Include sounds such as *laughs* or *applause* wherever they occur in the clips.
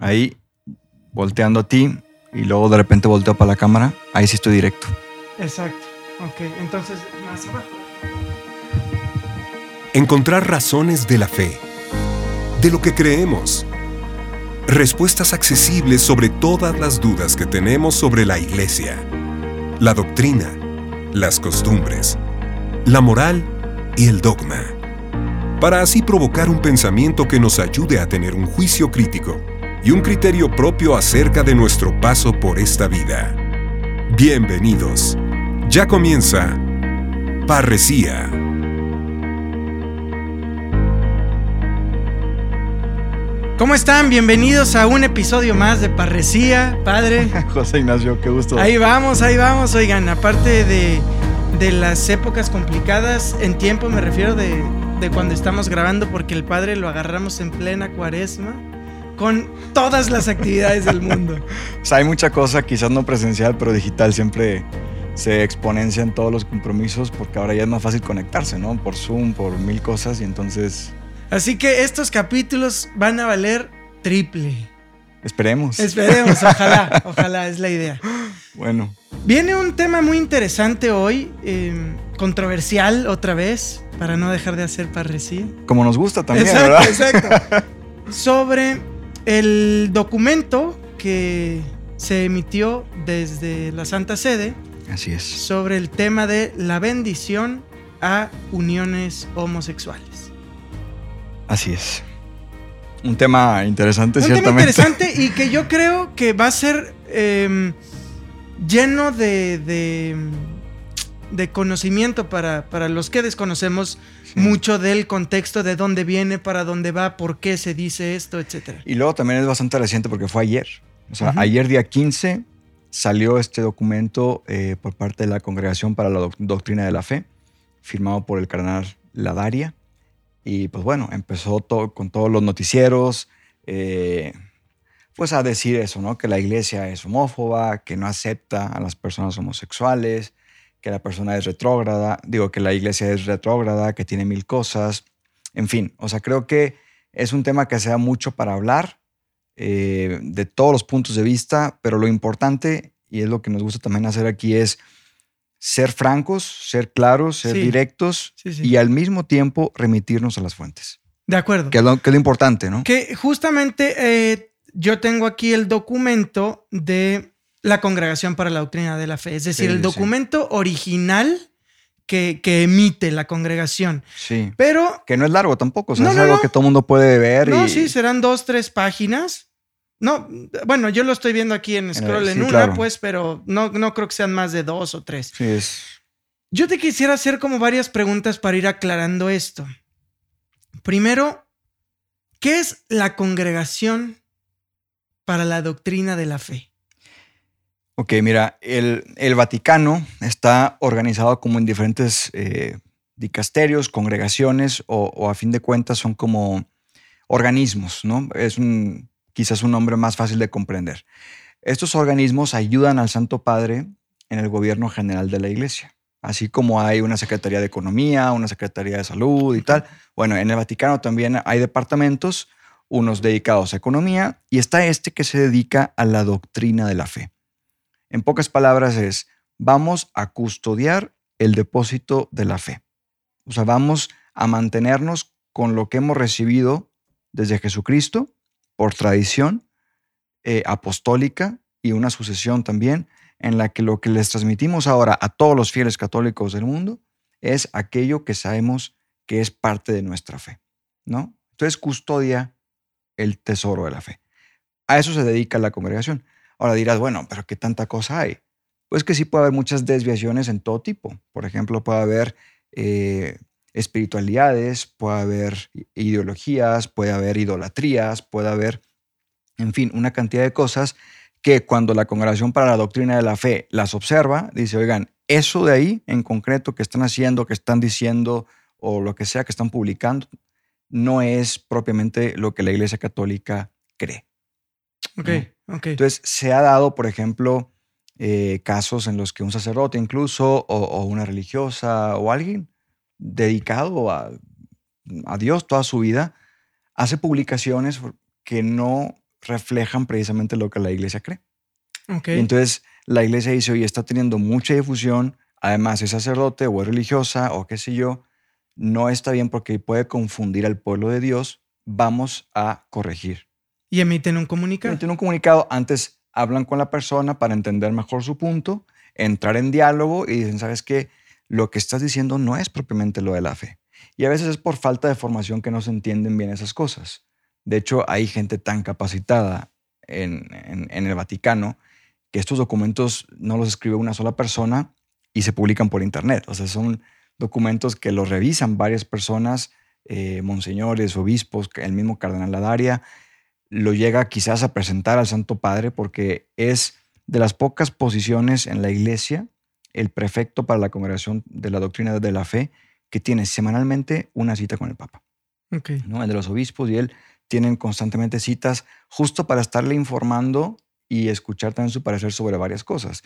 Ahí, volteando a ti y luego de repente volteo para la cámara, ahí sí estoy directo. Exacto. Ok, entonces más abajo. Encontrar razones de la fe, de lo que creemos. Respuestas accesibles sobre todas las dudas que tenemos sobre la iglesia, la doctrina, las costumbres, la moral y el dogma. Para así provocar un pensamiento que nos ayude a tener un juicio crítico y un criterio propio acerca de nuestro paso por esta vida. Bienvenidos. Ya comienza Parresía. ¿Cómo están? Bienvenidos a un episodio más de Parresía, padre. *laughs* José Ignacio, qué gusto. Ahí vamos, ahí vamos. Oigan, aparte de, de las épocas complicadas, en tiempo me refiero de, de cuando estamos grabando, porque el padre lo agarramos en plena cuaresma con todas las actividades del mundo. *laughs* O sea, hay mucha cosa, quizás no presencial, pero digital siempre se exponencia en todos los compromisos porque ahora ya es más fácil conectarse, ¿no? Por Zoom, por mil cosas y entonces... Así que estos capítulos van a valer triple. Esperemos. Esperemos, ojalá, *laughs* ojalá, es la idea. Bueno. Viene un tema muy interesante hoy, eh, controversial otra vez, para no dejar de hacer parresía. Como nos gusta también, exacto, ¿verdad? Exacto. *laughs* Sobre el documento que se emitió desde la Santa Sede Así es. sobre el tema de la bendición a uniones homosexuales. Así es. Un tema interesante, Un ciertamente. tema interesante y que *laughs* yo creo que va a ser eh, lleno de, de, de conocimiento para, para, los que desconocemos sí. mucho del contexto, de dónde viene, para dónde va, por qué se dice esto, etc. Y luego también es bastante reciente porque fue ayer. O sea, uh -huh. ayer día 15 salió este documento eh, por parte de la Congregación para la Doctrina de la Fe, firmado por el cardenal Ladaria. Y pues bueno, empezó todo, con todos los noticieros, eh, pues a decir eso, ¿no? Que la iglesia es homófoba, que no acepta a las personas homosexuales, que la persona es retrógrada, digo que la iglesia es retrógrada, que tiene mil cosas, en fin, o sea, creo que es un tema que se da mucho para hablar eh, de todos los puntos de vista, pero lo importante, y es lo que nos gusta también hacer aquí, es ser francos, ser claros, ser sí. directos sí, sí. y al mismo tiempo remitirnos a las fuentes. De acuerdo. Que es lo, que es lo importante, ¿no? Que justamente eh, yo tengo aquí el documento de la Congregación para la Doctrina de la Fe, es decir, el documento original que, que, emite la congregación. Sí. Pero. Que no es largo tampoco, o sea, no, es no, algo no. que todo el mundo puede ver. No, y... sí, serán dos, tres páginas. No, bueno, yo lo estoy viendo aquí en Scroll en, en sí, una, claro. pues, pero no, no creo que sean más de dos o tres. Sí, es. Yo te quisiera hacer como varias preguntas para ir aclarando esto. Primero, ¿qué es la congregación para la doctrina de la fe? Ok, mira, el, Vaticano está organizado como en diferentes eh, dicasterios, congregaciones, o, o a fin de cuentas son como organismos, ¿no? Es un quizás un nombre más fácil de comprender. Estos organismos ayudan al Santo Padre en el gobierno general de la Iglesia, así como hay una Secretaría de Economía, una Secretaría de Salud y tal. Bueno, en el Vaticano también hay departamentos, unos dedicados a economía y está este que se dedica a la doctrina de la fe. En pocas palabras es, vamos a custodiar el depósito de la fe. O sea, vamos a mantenernos con lo que hemos recibido desde Jesucristo por tradición eh, apostólica y una sucesión también, en la que lo que les transmitimos ahora a todos los fieles católicos del mundo es aquello que sabemos que es parte de nuestra fe, ¿no? Entonces custodia el tesoro de la fe. A eso se dedica la congregación. Ahora dirás, bueno, pero ¿qué tanta cosa hay? Pues que sí puede haber muchas desviaciones en todo tipo. Por ejemplo, puede haber eh, espiritualidades, puede haber ideologías, puede haber idolatrías, puede haber, en fin, una cantidad de cosas que cuando la Congregación para la Doctrina de la Fe las observa, dice, oigan, eso de ahí en concreto que están haciendo, que están diciendo o lo que sea que están publicando, no es propiamente lo que la Iglesia Católica cree. Ok, ¿no? Entonces, se ha dado, por ejemplo, eh, casos en los que un sacerdote incluso o, o una religiosa o alguien dedicado a, a, Dios toda su vida, hace publicaciones que no reflejan precisamente lo que la iglesia cree. Y entonces la iglesia dice, oye, está teniendo mucha difusión, además es sacerdote o es religiosa o qué sé yo, no está bien porque puede confundir al pueblo de Dios, vamos a corregir. Y emiten un comunicado. Emiten un comunicado, antes hablan con la persona para entender mejor su punto, entrar en diálogo y dicen, ¿sabes qué? Lo que estás diciendo no es propiamente lo de la fe. Y a veces es por falta de formación que no se entienden bien esas cosas. De hecho, hay gente tan capacitada en, en- el Vaticano que estos documentos no los escribe una sola persona y se publican por internet. O sea, son documentos que los revisan varias personas, eh, monseñores, obispos, el mismo cardenal Ladaria, lo llega quizás a presentar al Santo Padre porque es de las pocas posiciones en la iglesia, el prefecto para la congregación de la doctrina de la fe, que tiene semanalmente una cita con el Papa. Ok. ¿no? El de los obispos y él tienen constantemente citas justo para estarle informando y escuchar también su parecer sobre varias cosas.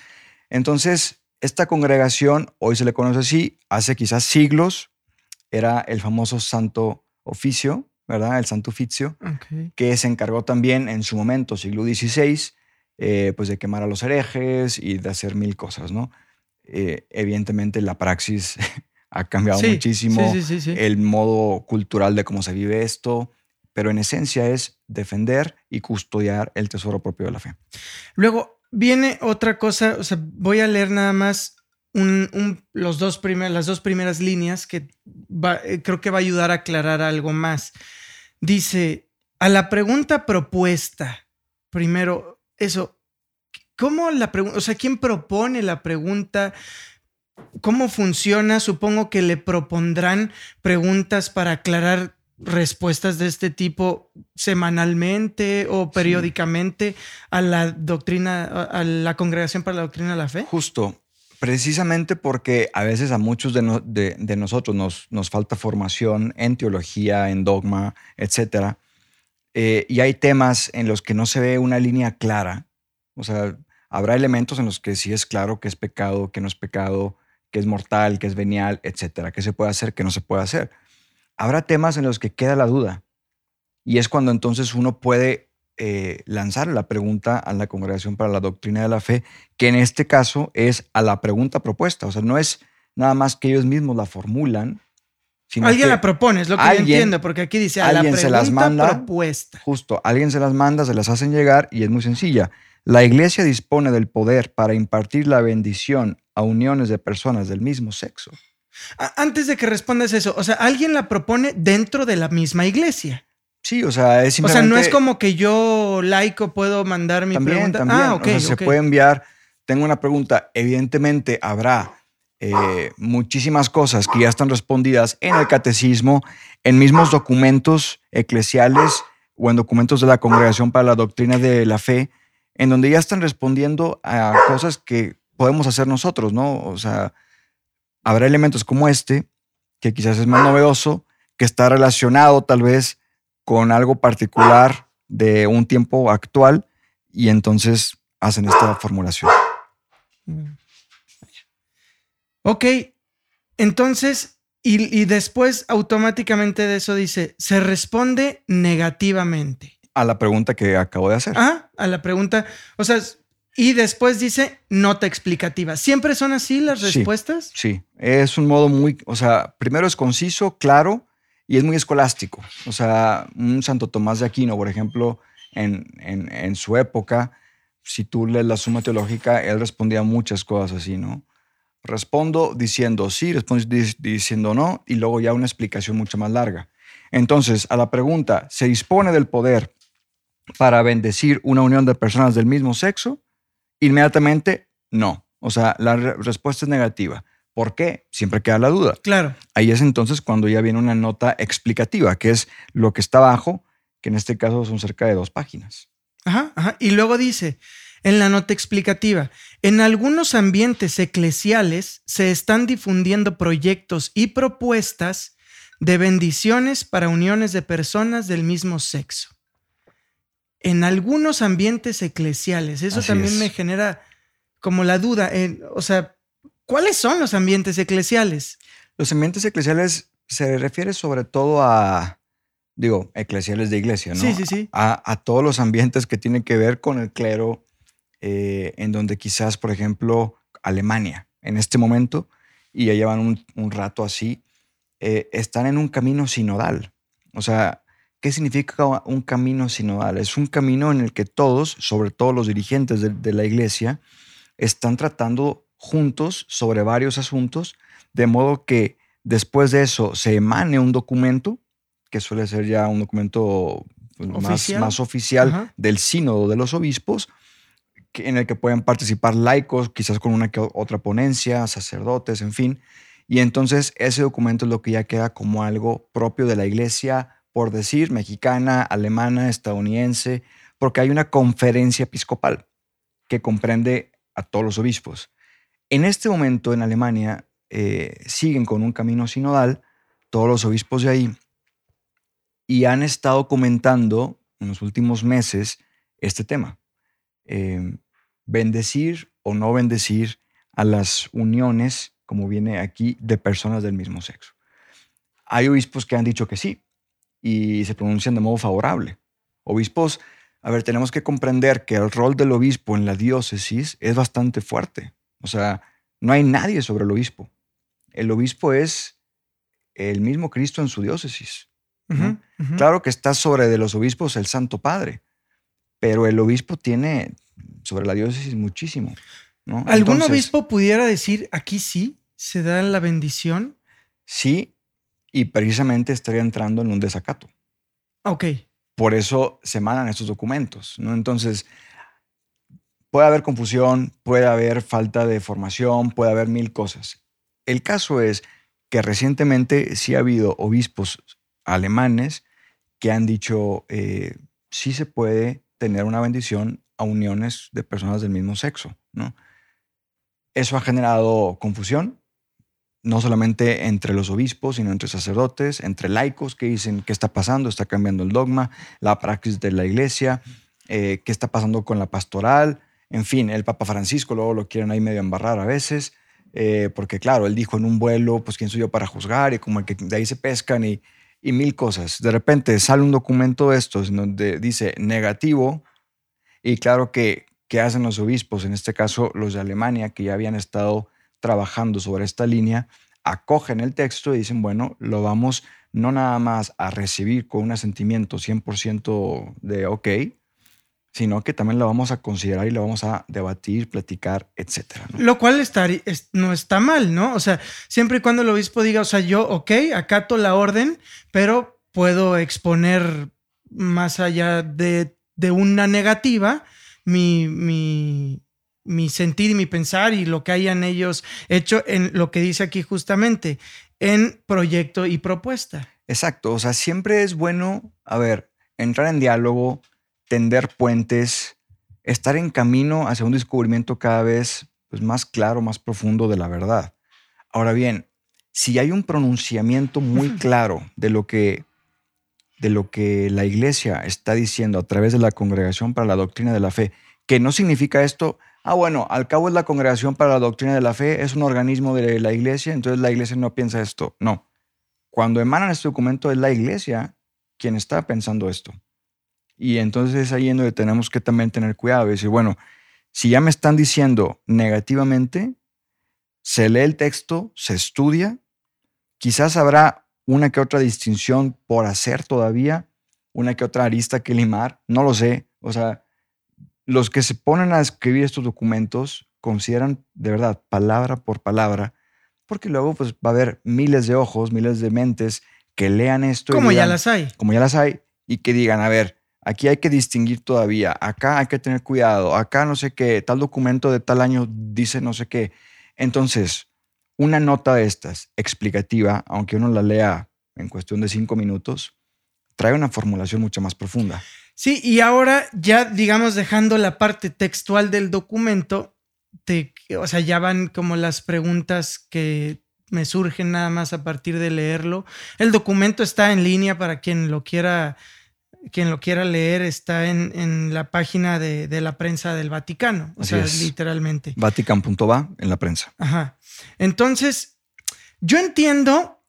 Entonces, esta congregación, hoy se le conoce así, hace quizás siglos, era el famoso Santo Oficio, ¿verdad? El Santo Oficio, Ok. que se encargó también en su momento, siglo XVI, eh, pues de quemar a los herejes y de hacer mil cosas, ¿no? Eh, evidentemente la praxis *laughs* ha cambiado Sí, muchísimo sí. sí. el modo cultural de cómo se vive esto, pero en esencia es defender y custodiar el tesoro propio de la fe. Luego viene otra cosa, o sea, voy a leer nada más un- un- los dos primer- las dos primeras líneas que va- eh, creo que va a ayudar a aclarar algo más. Dice, a la pregunta propuesta, primero, eso, ¿cómo la pregunta, o sea, quién propone la pregunta? ¿Cómo funciona? Supongo que le propondrán preguntas para aclarar respuestas de este tipo semanalmente o periódicamente a la doctrina, a la congregación para la doctrina de la fe. Justo, precisamente porque a veces a muchos de, no- de- de nosotros nos, nos falta formación en teología, en dogma, etc. y hay temas en los que no se ve una línea clara. O sea, habrá elementos en los que sí es claro que es pecado, que no es pecado, que es mortal, que es venial, etcétera, que se puede hacer, que no se puede hacer. Habrá temas en los que queda la duda. Y es cuando entonces uno puede eh, lanzar la pregunta a la Congregación para la Doctrina de la Fe, que en este caso es a la pregunta propuesta. O sea, no es nada más que ellos mismos la formulan, sino Alguien que la propone, es lo que yo entiendo, porque aquí dice a la alguien pregunta se las manda. propuesta. justo alguien se las manda, se las hacen llegar y es muy sencilla. La iglesia dispone del poder para impartir la bendición a uniones de personas del mismo sexo. Antes de que respondas eso, o sea, alguien la propone dentro de la misma iglesia. Sí, o sea, es O sea, simplemente... no es como que yo, laico, puedo mandar mi También, pregunta. también. Ah, O ok. se puede enviar. Tengo una pregunta. Evidentemente habrá eh, muchísimas cosas que ya están respondidas en el catecismo, en mismos documentos eclesiales o en documentos de la Congregación para la Doctrina de la Fe, en donde ya están respondiendo a cosas que podemos hacer nosotros, ¿no? O sea, habrá elementos como este, que quizás es más novedoso, que está relacionado tal vez con algo particular de un tiempo actual y entonces hacen esta formulación. Ok, entonces, y, y después automáticamente de eso dice, se responde negativamente. A la pregunta que acabo de hacer. Ah, a la pregunta, o sea, y después dice nota explicativa. ¿Siempre son así las Sí. respuestas? Sí, es un modo muy, o sea, primero es conciso, claro y es muy escolástico. O sea, un Santo Tomás de Aquino, por ejemplo, en, en- su época, si tú lees la Suma Teológica, él respondía muchas cosas así, ¿no? Respondo diciendo sí, respondo di- diciendo no y luego ya una explicación mucho más larga. Entonces, a la pregunta, ¿se dispone del poder para bendecir una unión de personas del mismo sexo? Inmediatamente, no. O sea, la re- respuesta es negativa. ¿Por qué? Siempre queda la duda. Claro. Ahí es entonces cuando ya viene una nota explicativa, que es lo que está abajo, que en este caso son cerca de dos páginas. Ajá, ajá. Y luego dice, en la nota explicativa, en algunos ambientes eclesiales se están difundiendo proyectos y propuestas de bendiciones para uniones de personas del mismo sexo. En algunos ambientes eclesiales, eso Así también es. me genera como la duda, en- o sea, ¿cuáles son los ambientes eclesiales? Los ambientes eclesiales se refiere sobre todo a, digo, eclesiales de iglesia, ¿no? Sí, sí, sí. A, todos los ambientes que tienen que ver con el clero, eh, en donde quizás, por ejemplo, Alemania, en este momento, y ya llevan un, rato así, eh, están en un camino sinodal. O sea, ¿qué significa un camino sinodal? Es un camino en el que todos, sobre todo los dirigentes de la iglesia, están tratando juntos sobre varios asuntos, de modo que después de eso se emane un documento que suele ser ya un documento pues, más, oficial del sínodo de los obispos, en el que pueden participar laicos, quizás con una que otra ponencia, sacerdotes, en fin. Y entonces ese documento es lo que ya queda como algo propio de la iglesia, por decir, mexicana, alemana, estadounidense, porque hay una conferencia episcopal que comprende a todos los obispos. En este momento en Alemania eh, siguen con un camino sinodal, todos los obispos de ahí, y han estado comentando en los últimos meses este tema. Eh, bendecir o no bendecir a las uniones, como viene aquí, de personas del mismo sexo. Hay obispos que han dicho que sí y se pronuncian de modo favorable. Obispos, a ver, tenemos que comprender que el rol del obispo en la diócesis es bastante fuerte. O sea, no hay nadie sobre el obispo. El obispo es el mismo Cristo en su diócesis. Claro que está sobre de los obispos el Santo Padre, pero el obispo tiene sobre la diócesis muchísimo. ¿Algún obispo pudiera decir aquí sí se da la bendición? Sí, y precisamente estaría entrando en un desacato. Ok. Por eso se mandan estos documentos, ¿no? Entonces, puede haber confusión, puede haber falta de formación, puede haber mil cosas. El caso es que recientemente sí ha habido obispos alemanes que han dicho, eh, sí se puede tener una bendición a uniones de personas del mismo sexo, ¿no? Eso ha generado confusión, no solamente entre los obispos, sino entre sacerdotes, entre laicos que dicen qué está pasando, está cambiando el dogma, la praxis de la iglesia, eh, qué está pasando con la pastoral, en fin, el Papa Francisco luego lo quieren ahí medio embarrar a veces, eh, porque claro, él dijo en un vuelo, pues quién soy yo para juzgar y como que de ahí se pescan y y mil cosas. De repente sale un documento de estos donde dice negativo y claro que, ¿qué hacen los obispos? En este caso, los de Alemania, que ya habían estado trabajando sobre esta línea, acogen el texto y dicen, bueno, lo vamos no nada más a recibir con un asentimiento 100% de ok, sino que también lo vamos a considerar y lo vamos a debatir, platicar, etcétera. Lo cual está, no está mal, ¿no? O sea, siempre y cuando el obispo diga, o sea, yo, ok, acato la orden, pero puedo exponer más allá de, una negativa mi, mi, mi sentir y mi pensar y lo que hayan ellos hecho en lo que dice aquí justamente, en proyecto y propuesta. Exacto, o sea, siempre es bueno, a ver, entrar en diálogo, tender puentes, estar en camino hacia un descubrimiento cada vez pues, más claro, más profundo de la verdad. Ahora bien, si hay un pronunciamiento muy claro de lo que de lo que la iglesia está diciendo a través de la Congregación para la Doctrina de la Fe, que no significa esto, ah, bueno, al cabo es la Congregación para la Doctrina de la Fe, es un organismo de la iglesia, entonces la iglesia no piensa esto. No. Cuando emanan este documento es la iglesia quien está pensando esto. Y entonces es ahí en donde tenemos que también tener cuidado y decir, bueno, si ya me están diciendo negativamente, se lee el texto, se estudia, quizás habrá una que otra distinción por hacer todavía, una que otra arista que limar, no lo sé. O sea, los que se ponen a escribir estos documentos consideran de verdad palabra por palabra, porque luego pues va a haber miles de ojos, miles de mentes que lean esto. Como ya las hay. Como ya las hay, y que digan, a ver, Aquí hay que distinguir todavía. Acá hay que tener cuidado. Acá no sé qué. Tal documento de tal año dice no sé qué. Entonces, una nota de estas, explicativa, aunque uno la lea en cuestión de cinco minutos, trae una formulación mucho más profunda. Sí, y ahora ya, digamos, dejando la parte textual del documento, te, o sea, ya van como las preguntas que me surgen nada más a partir de leerlo. El documento está en línea para quien lo quiera quien lo quiera leer está en, la página de, la prensa del Vaticano, o sea, literalmente. Vatican.va en la prensa. Ajá. Entonces, yo entiendo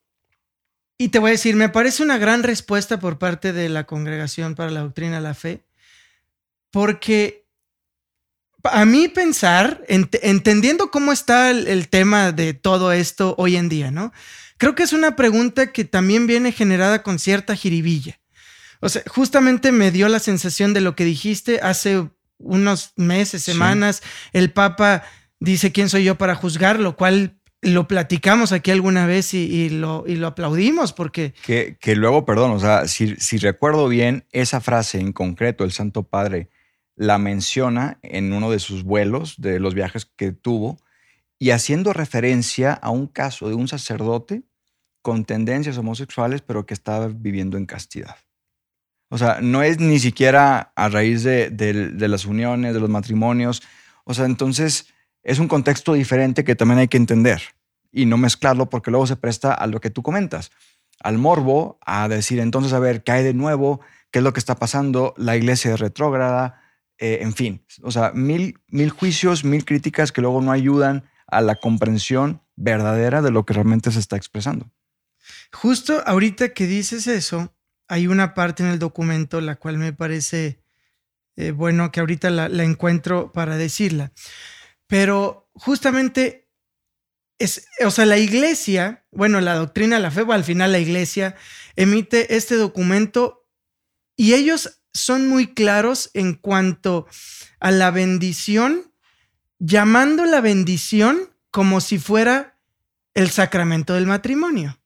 Y te voy a decir, me parece una gran respuesta por parte de la Congregación para la Doctrina de la Fe, porque a mí pensar, entendiendo cómo está el, tema de todo esto hoy en día, ¿no? Creo que es una pregunta que también viene generada con cierta jiribilla. O sea, justamente me dio la sensación de lo que dijiste hace unos meses, semanas. El Papa dice quién soy yo para juzgar, lo cual lo platicamos aquí alguna vez y, lo, y lo, aplaudimos porque... Que, que, luego, perdón, o sea, si, si recuerdo bien, esa frase en concreto, el Santo Padre la menciona en uno de sus vuelos, de los viajes que tuvo, y haciendo referencia a un caso de un sacerdote con tendencias homosexuales, pero que estaba viviendo en castidad. O sea, no es ni siquiera a raíz de, las uniones, de los matrimonios. O sea, entonces es un contexto diferente que también hay que entender y no mezclarlo porque luego se presta a lo que tú comentas, al morbo, a decir entonces, a ver, ¿qué hay de nuevo? ¿Qué es lo que está pasando? La iglesia es retrógrada, eh, en fin, o sea, mil, mil juicios, mil críticas que luego no ayudan a la comprensión verdadera de lo que realmente se está expresando. Justo ahorita que dices eso, hay una parte en el documento la cual me parece eh, bueno que ahorita la, encuentro para decirla. Pero justamente es, o sea, la iglesia, bueno, la doctrina la fe, o al final la iglesia emite este documento y ellos son muy claros en cuanto a la bendición, llamando la bendición como si fuera el sacramento del matrimonio.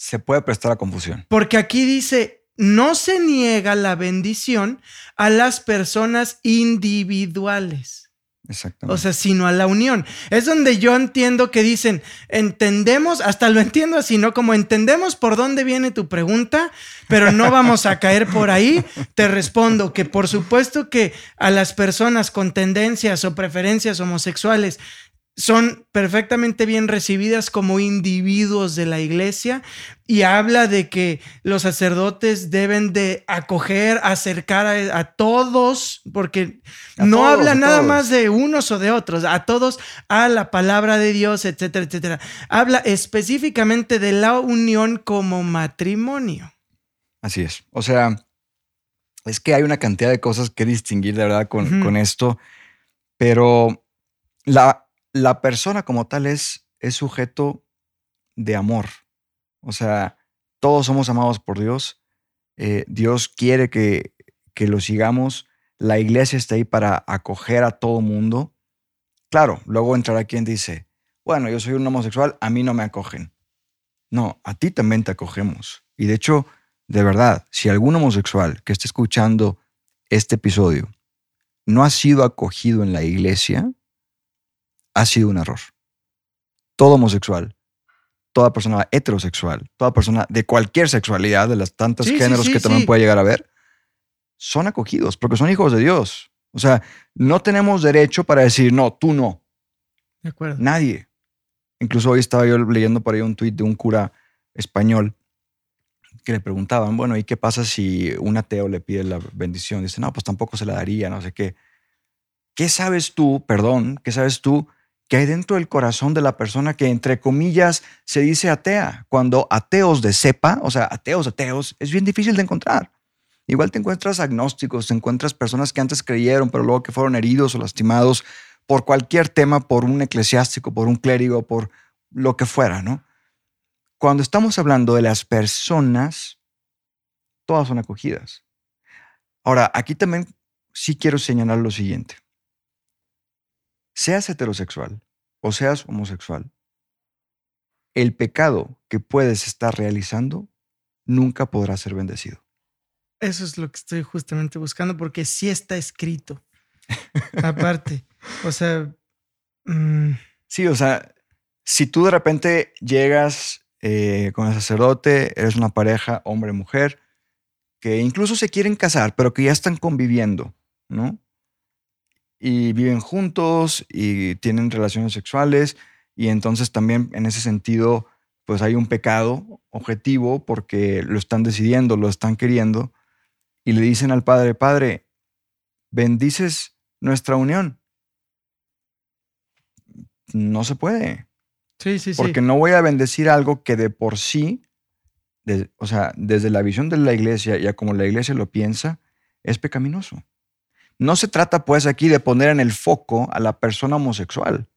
Se puede prestar a confusión. Porque aquí dice, no se niega la bendición a las personas individuales. Exactamente. O sea, sino a la unión. Es donde yo entiendo que dicen, entendemos, hasta lo entiendo así, ¿no? Como entendemos por dónde viene tu pregunta, pero no vamos a caer por ahí. Te respondo que por supuesto que a las personas con tendencias o preferencias homosexuales son perfectamente bien recibidas como individuos de la iglesia y habla de que los sacerdotes deben de acoger, acercar a, todos, porque no habla nada más de unos o de otros, a todos a la palabra de Dios, etcétera, etcétera. Habla específicamente de la unión como matrimonio. Así es. O sea, es que hay una cantidad de cosas que distinguir de verdad con, con esto, pero la, la persona como tal es, es sujeto de amor. O sea, todos somos amados por Dios. Eh, Dios quiere que, que lo sigamos. La iglesia está ahí para acoger a todo mundo. Claro, luego entrará quien dice, bueno, yo soy un homosexual, a mí no me acogen. No, a ti también te acogemos. Y de hecho, de verdad, si algún homosexual que esté escuchando este episodio no ha sido acogido en la iglesia, ha sido un error. Todo homosexual, toda persona heterosexual, toda persona de cualquier sexualidad, de las tantos géneros que también puede llegar a ver, son acogidos porque son hijos de Dios. O sea, no tenemos derecho para decir, no, tú no. De acuerdo. Nadie. Incluso hoy estaba yo leyendo por ahí un tuit de un cura español que le preguntaban, bueno, ¿y qué pasa si un ateo le pide la bendición? Dice, no, pues tampoco se la daría, no sé qué. ¿Qué sabes tú, perdón, qué sabes tú que hay dentro del corazón de la persona que, entre comillas, se dice atea. Cuando ateos de cepa, o sea, ateos, ateos, es bien difícil de encontrar. Igual te encuentras agnósticos, te encuentras personas que antes creyeron, pero luego que fueron heridos o lastimados por cualquier tema, por un eclesiástico, por un clérigo, por lo que fuera, ¿no? Cuando estamos hablando de las personas, todas son acogidas. Ahora, aquí también sí quiero señalar lo siguiente seas heterosexual o seas homosexual, el pecado que puedes estar realizando nunca podrá ser bendecido. Eso es lo que estoy justamente buscando porque sí está escrito. Aparte, *laughs* o sea... Mm. Sí, o sea, si tú de repente llegas eh, con el sacerdote, eres una pareja hombre-mujer, que incluso se quieren casar, pero que ya están conviviendo, ¿no? Y viven juntos y tienen relaciones sexuales y entonces también en ese sentido pues hay un pecado objetivo porque lo están decidiendo, lo están queriendo y le dicen al padre, padre, bendices nuestra unión. No se puede. Sí, sí, porque no voy a bendecir algo que de por sí o sea, desde la visión de la iglesia y a como la iglesia lo piensa, es pecaminoso. No se trata pues aquí de poner en el foco a la persona homosexual,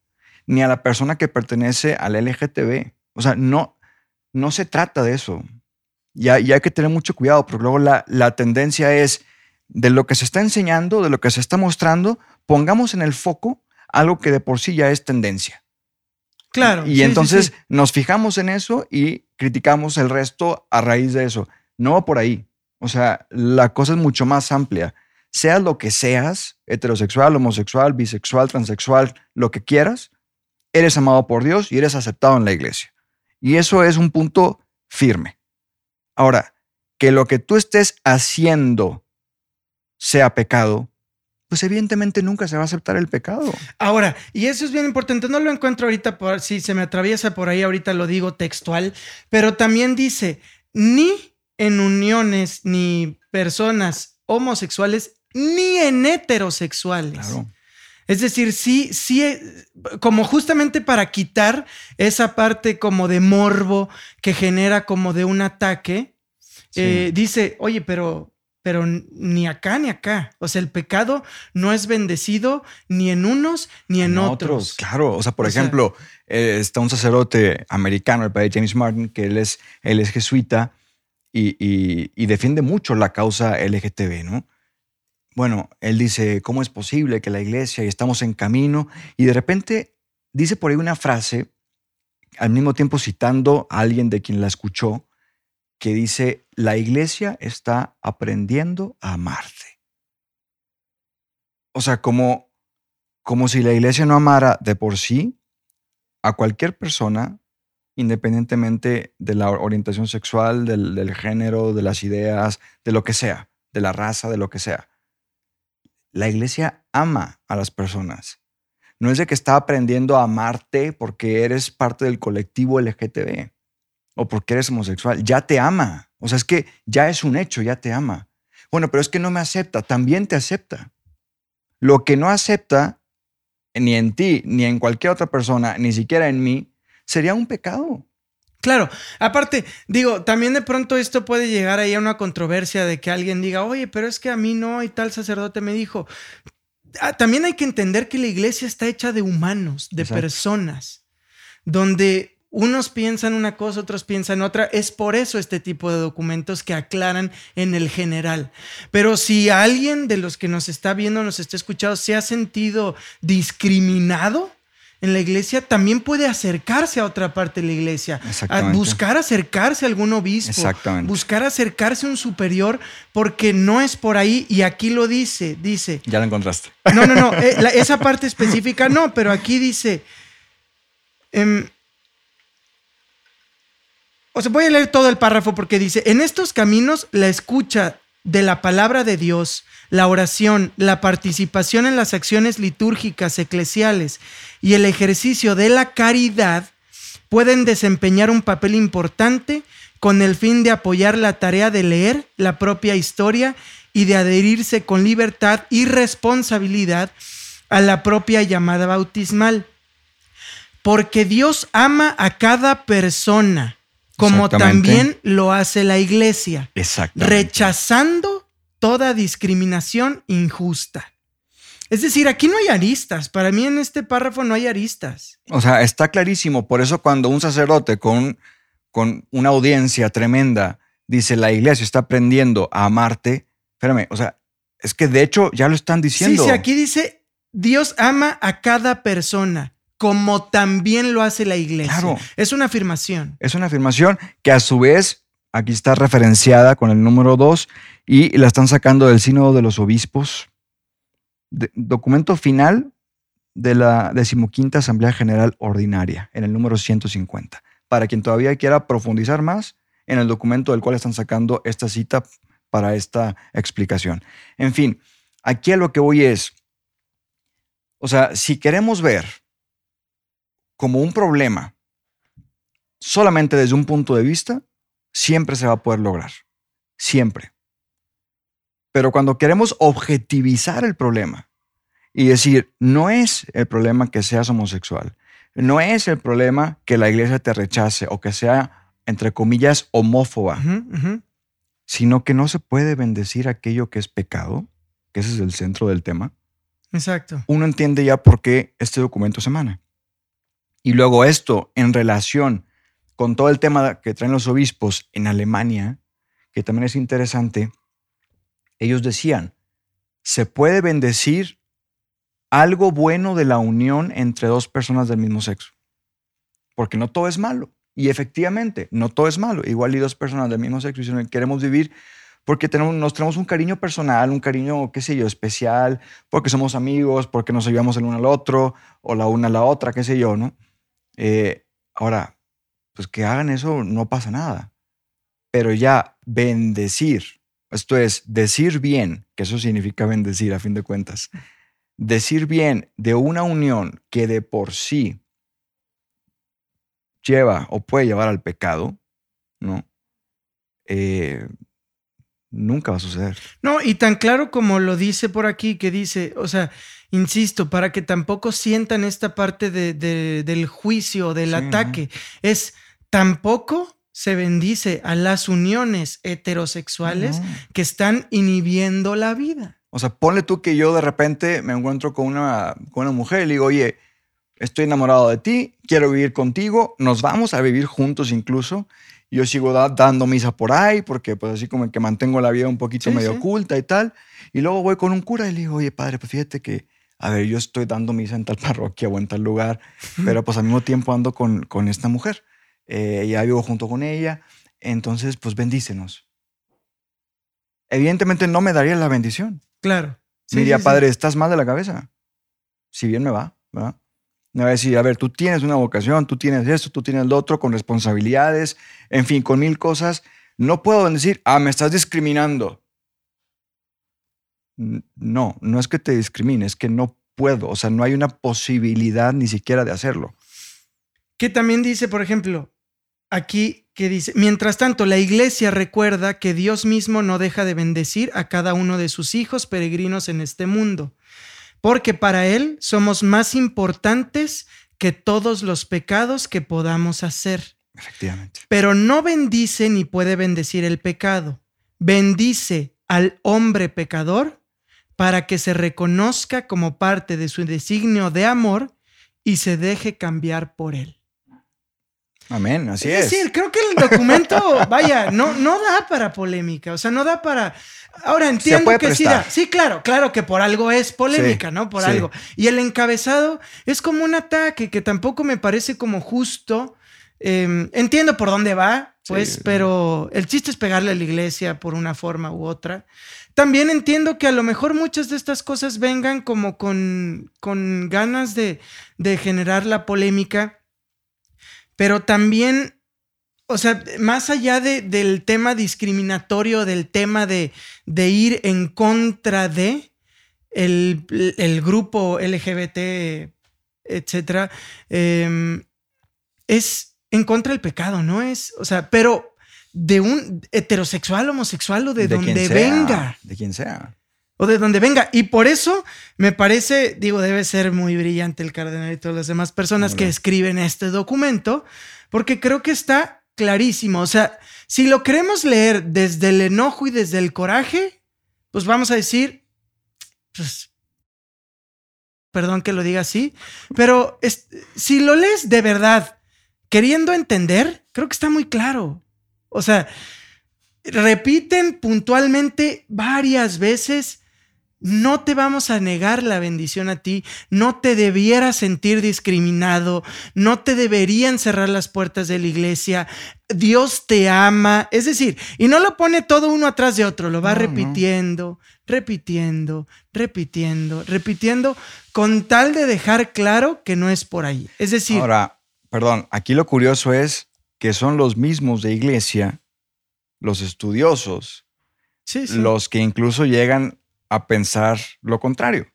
ni a la persona que pertenece al LGTB. O sea, no, no se trata de eso. Y, hay que tener mucho cuidado, porque luego la, la tendencia es de lo que se está enseñando, de lo que se está mostrando, pongamos en el foco algo que de por sí ya es tendencia. Claro. Y entonces nos fijamos en eso y criticamos el resto a raíz de eso. No por ahí. O sea, la cosa es mucho más amplia. Seas lo que seas, heterosexual, homosexual, bisexual, transexual, lo que quieras, eres amado por Dios y eres aceptado en la iglesia. Y eso es un punto firme. Ahora, que lo que tú estés haciendo sea pecado, pues evidentemente nunca se va a aceptar el pecado. Ahora, y eso es bien importante, no lo encuentro ahorita, por, si se me atraviesa por ahí, ahorita lo digo textual, pero también dice, ni en uniones, ni personas homosexuales, ni en heterosexuales. Es decir, sí, sí, eh, como justamente para quitar esa parte como de morbo que genera como de un ataque, eh, dice, oye, pero pero ni acá ni acá. O sea, el pecado no es bendecido ni en unos ni en, otros. Claro, o sea, por ejemplo, eh, está un sacerdote americano, el padre James Martin, que él es, él es jesuita y, defiende mucho la causa LGTB, ¿no? Bueno, él dice, ¿cómo es posible que la iglesia y estamos en camino? Y de repente dice por ahí una frase, al mismo tiempo citando a alguien de quien la escuchó, que dice, la iglesia está aprendiendo a amarte. O sea, como, como si la iglesia no amara de por sí a cualquier persona, independientemente de la orientación sexual, del, del género, de las ideas, de lo que sea, de la raza, de lo que sea. La iglesia ama a las personas. No es de que está aprendiendo a amarte porque eres parte del colectivo LGTB o porque eres homosexual, ya te ama. O sea, es que ya es un hecho, ya te ama. Bueno, pero es que no me acepta, también te acepta. Lo que no acepta ni en ti, ni en cualquier otra persona, ni siquiera en mí, sería un pecado. Claro, aparte, digo, también de pronto esto puede llegar ahí a una controversia de que alguien diga, oye, pero es que a mí no, y tal sacerdote me dijo. Ah, también hay que entender que la iglesia está hecha de humanos, de personas, donde unos piensan una cosa, otros piensan otra. Es por eso este tipo de documentos que aclaran en el general. Pero si alguien de los que nos está viendo, nos está escuchando, se ha sentido discriminado, en la iglesia, también puede acercarse a otra parte de la iglesia, a buscar acercarse a algún obispo, buscar acercarse a un superior, porque no es por ahí, y aquí lo dice, dice. Ya lo encontraste. No, no, no, eh, esa parte específica no, pero aquí dice, em, o sea, voy a leer todo el párrafo porque dice, en estos caminos la escucha de la palabra de Dios, la oración, la participación en las acciones litúrgicas eclesiales y el ejercicio de la caridad pueden desempeñar un papel importante con el fin de apoyar la tarea de leer la propia historia y de adherirse con libertad y responsabilidad a la propia llamada bautismal. Porque Dios ama a cada persona como también lo hace la iglesia, rechazando toda discriminación injusta. Es decir, aquí no hay aristas. Para mí en este párrafo no hay aristas. O sea, está clarísimo. Por eso cuando un sacerdote con, con una audiencia tremenda dice, la iglesia está aprendiendo a amarte, espérame, o sea, es que de hecho ya lo están diciendo. Sí, sí, aquí dice, Dios ama a cada persona como también lo hace la iglesia. Claro. Es una afirmación. Es una afirmación que a su vez aquí está referenciada con el número 2 y la están sacando del Sínodo de los Obispos. documento final de la decimoquinta Asamblea General Ordinaria, en el número 150. Para quien todavía quiera profundizar más en el documento del cual están sacando esta cita para esta explicación. En fin, aquí a lo que voy es, o sea, si queremos ver como un problema solamente desde un punto de vista, siempre se va a poder lograr. Siempre. Pero cuando queremos objetivizar el problema y decir, no es el problema que seas homosexual, no es el problema que la iglesia te rechace o que sea entre comillas, homófoba, sino que no se puede bendecir aquello que es pecado, que ese es el centro del tema, Exacto. uno entiende ya por qué este documento se emana. Y luego esto en relación con todo el tema que traen los obispos en Alemania, que también es interesante, ellos decían, se puede bendecir algo bueno de la unión entre dos personas del mismo sexo, porque no todo es malo. Y efectivamente, no todo es malo. Igual y dos personas del mismo sexo dicen, queremos vivir porque tenemos, nos tenemos un cariño personal, un cariño, qué sé yo, especial, porque somos amigos, porque nos ayudamos el uno al otro, o la una a la otra, qué sé yo, ¿no? Eh, ahora, pues que hagan eso no pasa nada. Pero ya bendecir, esto es decir bien, que eso significa bendecir a fin de cuentas, decir bien de una unión que de por sí lleva o puede llevar al pecado, ¿no? Eh, nunca va a suceder. No, y tan claro como lo dice por aquí, que dice, o sea, insisto, para que tampoco sientan esta parte de- de- del juicio, del Sí, ataque, es tampoco se bendice a las uniones heterosexuales No. que están inhibiendo la vida. O sea, ponle tú que yo de repente me encuentro con una, con una mujer y le digo, oye, estoy enamorado de ti, quiero vivir contigo, nos vamos a vivir juntos incluso. Yo sigo da- dando misa por ahí porque pues así como que mantengo la vida un poquito Sí, medio sí. oculta y tal. Y luego voy con un cura y le digo, oye, padre, pues fíjate que, a ver, yo estoy dando misa en tal *laughs* parroquia o en tal lugar, pero pues al mismo tiempo ando con, con esta mujer. Eh, ya vivo junto con ella, entonces pues bendícenos. Evidentemente no me daría la bendición. Claro. Sí, Me diría, sí, sí. padre, estás mal de la cabeza. Si bien me va, ¿verdad? Me va a decir, a ver, tú tienes una vocación, tú tienes esto, tú tienes lo otro, con responsabilidades, en fin, con mil cosas. No puedo decir, ah, me estás discriminando. No, no es que te discrimine, es que no puedo. O sea, no hay una posibilidad ni siquiera de hacerlo. Que también dice, por ejemplo, aquí que dice, mientras tanto, la iglesia recuerda que Dios mismo no deja de bendecir a cada uno de sus hijos peregrinos en este mundo, porque para Él somos más importantes que todos los pecados que podamos hacer. Efectivamente. Pero no bendice ni puede bendecir el pecado. Bendice al hombre pecador para que se reconozca como parte de su designio de amor y se deje cambiar por él. Amén, así es es. decir, creo que el documento, *laughs* vaya, no, no da para polémica, o sea, no da para... Ahora entiendo que sí da. Sí, claro, claro que por algo es polémica, Sí, ¿no? Por sí. algo. Y el encabezado es como un ataque que tampoco me parece como justo. Eh, entiendo por dónde va, pues, Sí. pero el chiste es pegarle a la iglesia por una forma u otra. También entiendo que a lo mejor muchas de estas cosas vengan como con, con ganas de, de generar la polémica, pero también, o sea, más allá de- del tema discriminatorio, del tema de, de ir en contra de el, el grupo LGBT, etcétera, eh, es en contra del pecado, ¿no? Es, o sea, pero de un heterosexual, homosexual o de, donde venga De quien sea. o de donde venga. Y por eso me parece, digo, debe ser muy brillante el cardenal y todas las demás personas que escriben este documento, porque creo que está clarísimo. O sea, si lo queremos leer desde el enojo y desde el coraje, pues vamos a decir, pues, perdón que lo diga así, pero es- si lo lees de verdad, queriendo entender, creo que está muy claro. O sea, repiten puntualmente varias veces, no te vamos a negar la bendición a ti, no te debieras sentir discriminado, no te deberían cerrar las puertas de la iglesia, Dios te ama, es decir, y no lo pone todo uno atrás de otro, lo va No, no. repitiendo, repitiendo, repitiendo, repitiendo, con tal de dejar claro que no es por ahí. Es decir, Ahora, perdón, aquí lo curioso es que son los mismos de iglesia, los estudiosos, sí, sí. los que incluso llegan a pensar lo contrario.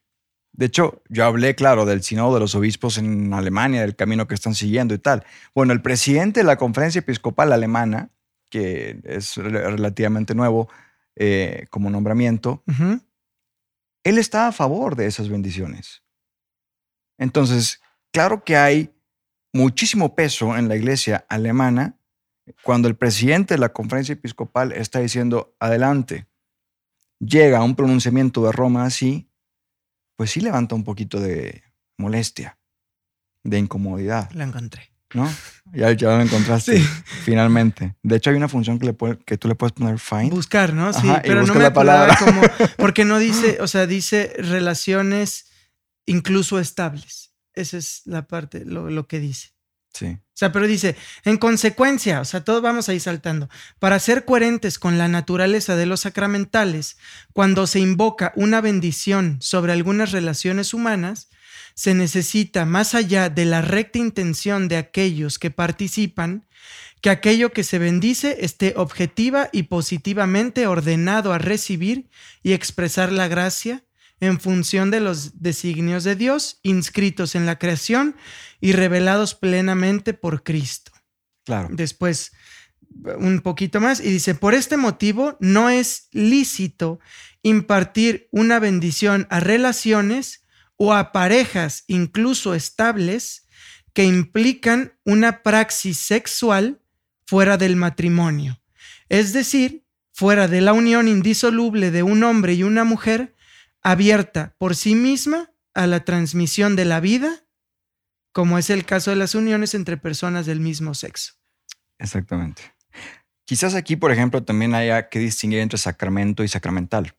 De hecho, yo hablé, claro, del Sínodo de los Obispos en Alemania, del camino que están siguiendo y tal. Bueno, el presidente de la Conferencia Episcopal Alemana, que es re- relativamente nuevo eh, como nombramiento, él está a favor de esas bendiciones. Entonces, claro que hay muchísimo peso en la iglesia alemana Cuando el presidente de la conferencia episcopal está diciendo, adelante, llega un pronunciamiento de Roma así, pues sí levanta un poquito de molestia, de incomodidad. La encontré. ¿No? Ya, ya lo encontraste. Finalmente. De hecho, hay una función que, le puede, que tú le puedes poner find. Buscar, ¿no? Sí, pero no me la palabra. como. Porque no *gasps* dice, o sea, dice relaciones incluso estables. Esa es la parte, lo, lo que dice. Sí. O sea, pero dice, en consecuencia, o sea, todos vamos ahí saltando, para ser coherentes con la naturaleza de los sacramentales, cuando se invoca una bendición sobre algunas relaciones humanas, se necesita, más allá de la recta intención de aquellos que participan, que aquello que se bendice esté objetiva y positivamente ordenado a recibir y expresar la gracia en función de los designios de Dios inscritos en la creación y revelados plenamente por Cristo. Claro. Después, un poquito más, y dice, por este motivo no es lícito impartir una bendición a relaciones o a parejas incluso estables que implican una praxis sexual fuera del matrimonio, es decir, fuera de la unión indisoluble de un hombre y una mujer abierta por sí misma a la transmisión de la vida, como es el caso de las uniones entre personas del mismo sexo. Exactamente. Quizás aquí, por ejemplo, también haya que distinguir entre sacramento y sacramental.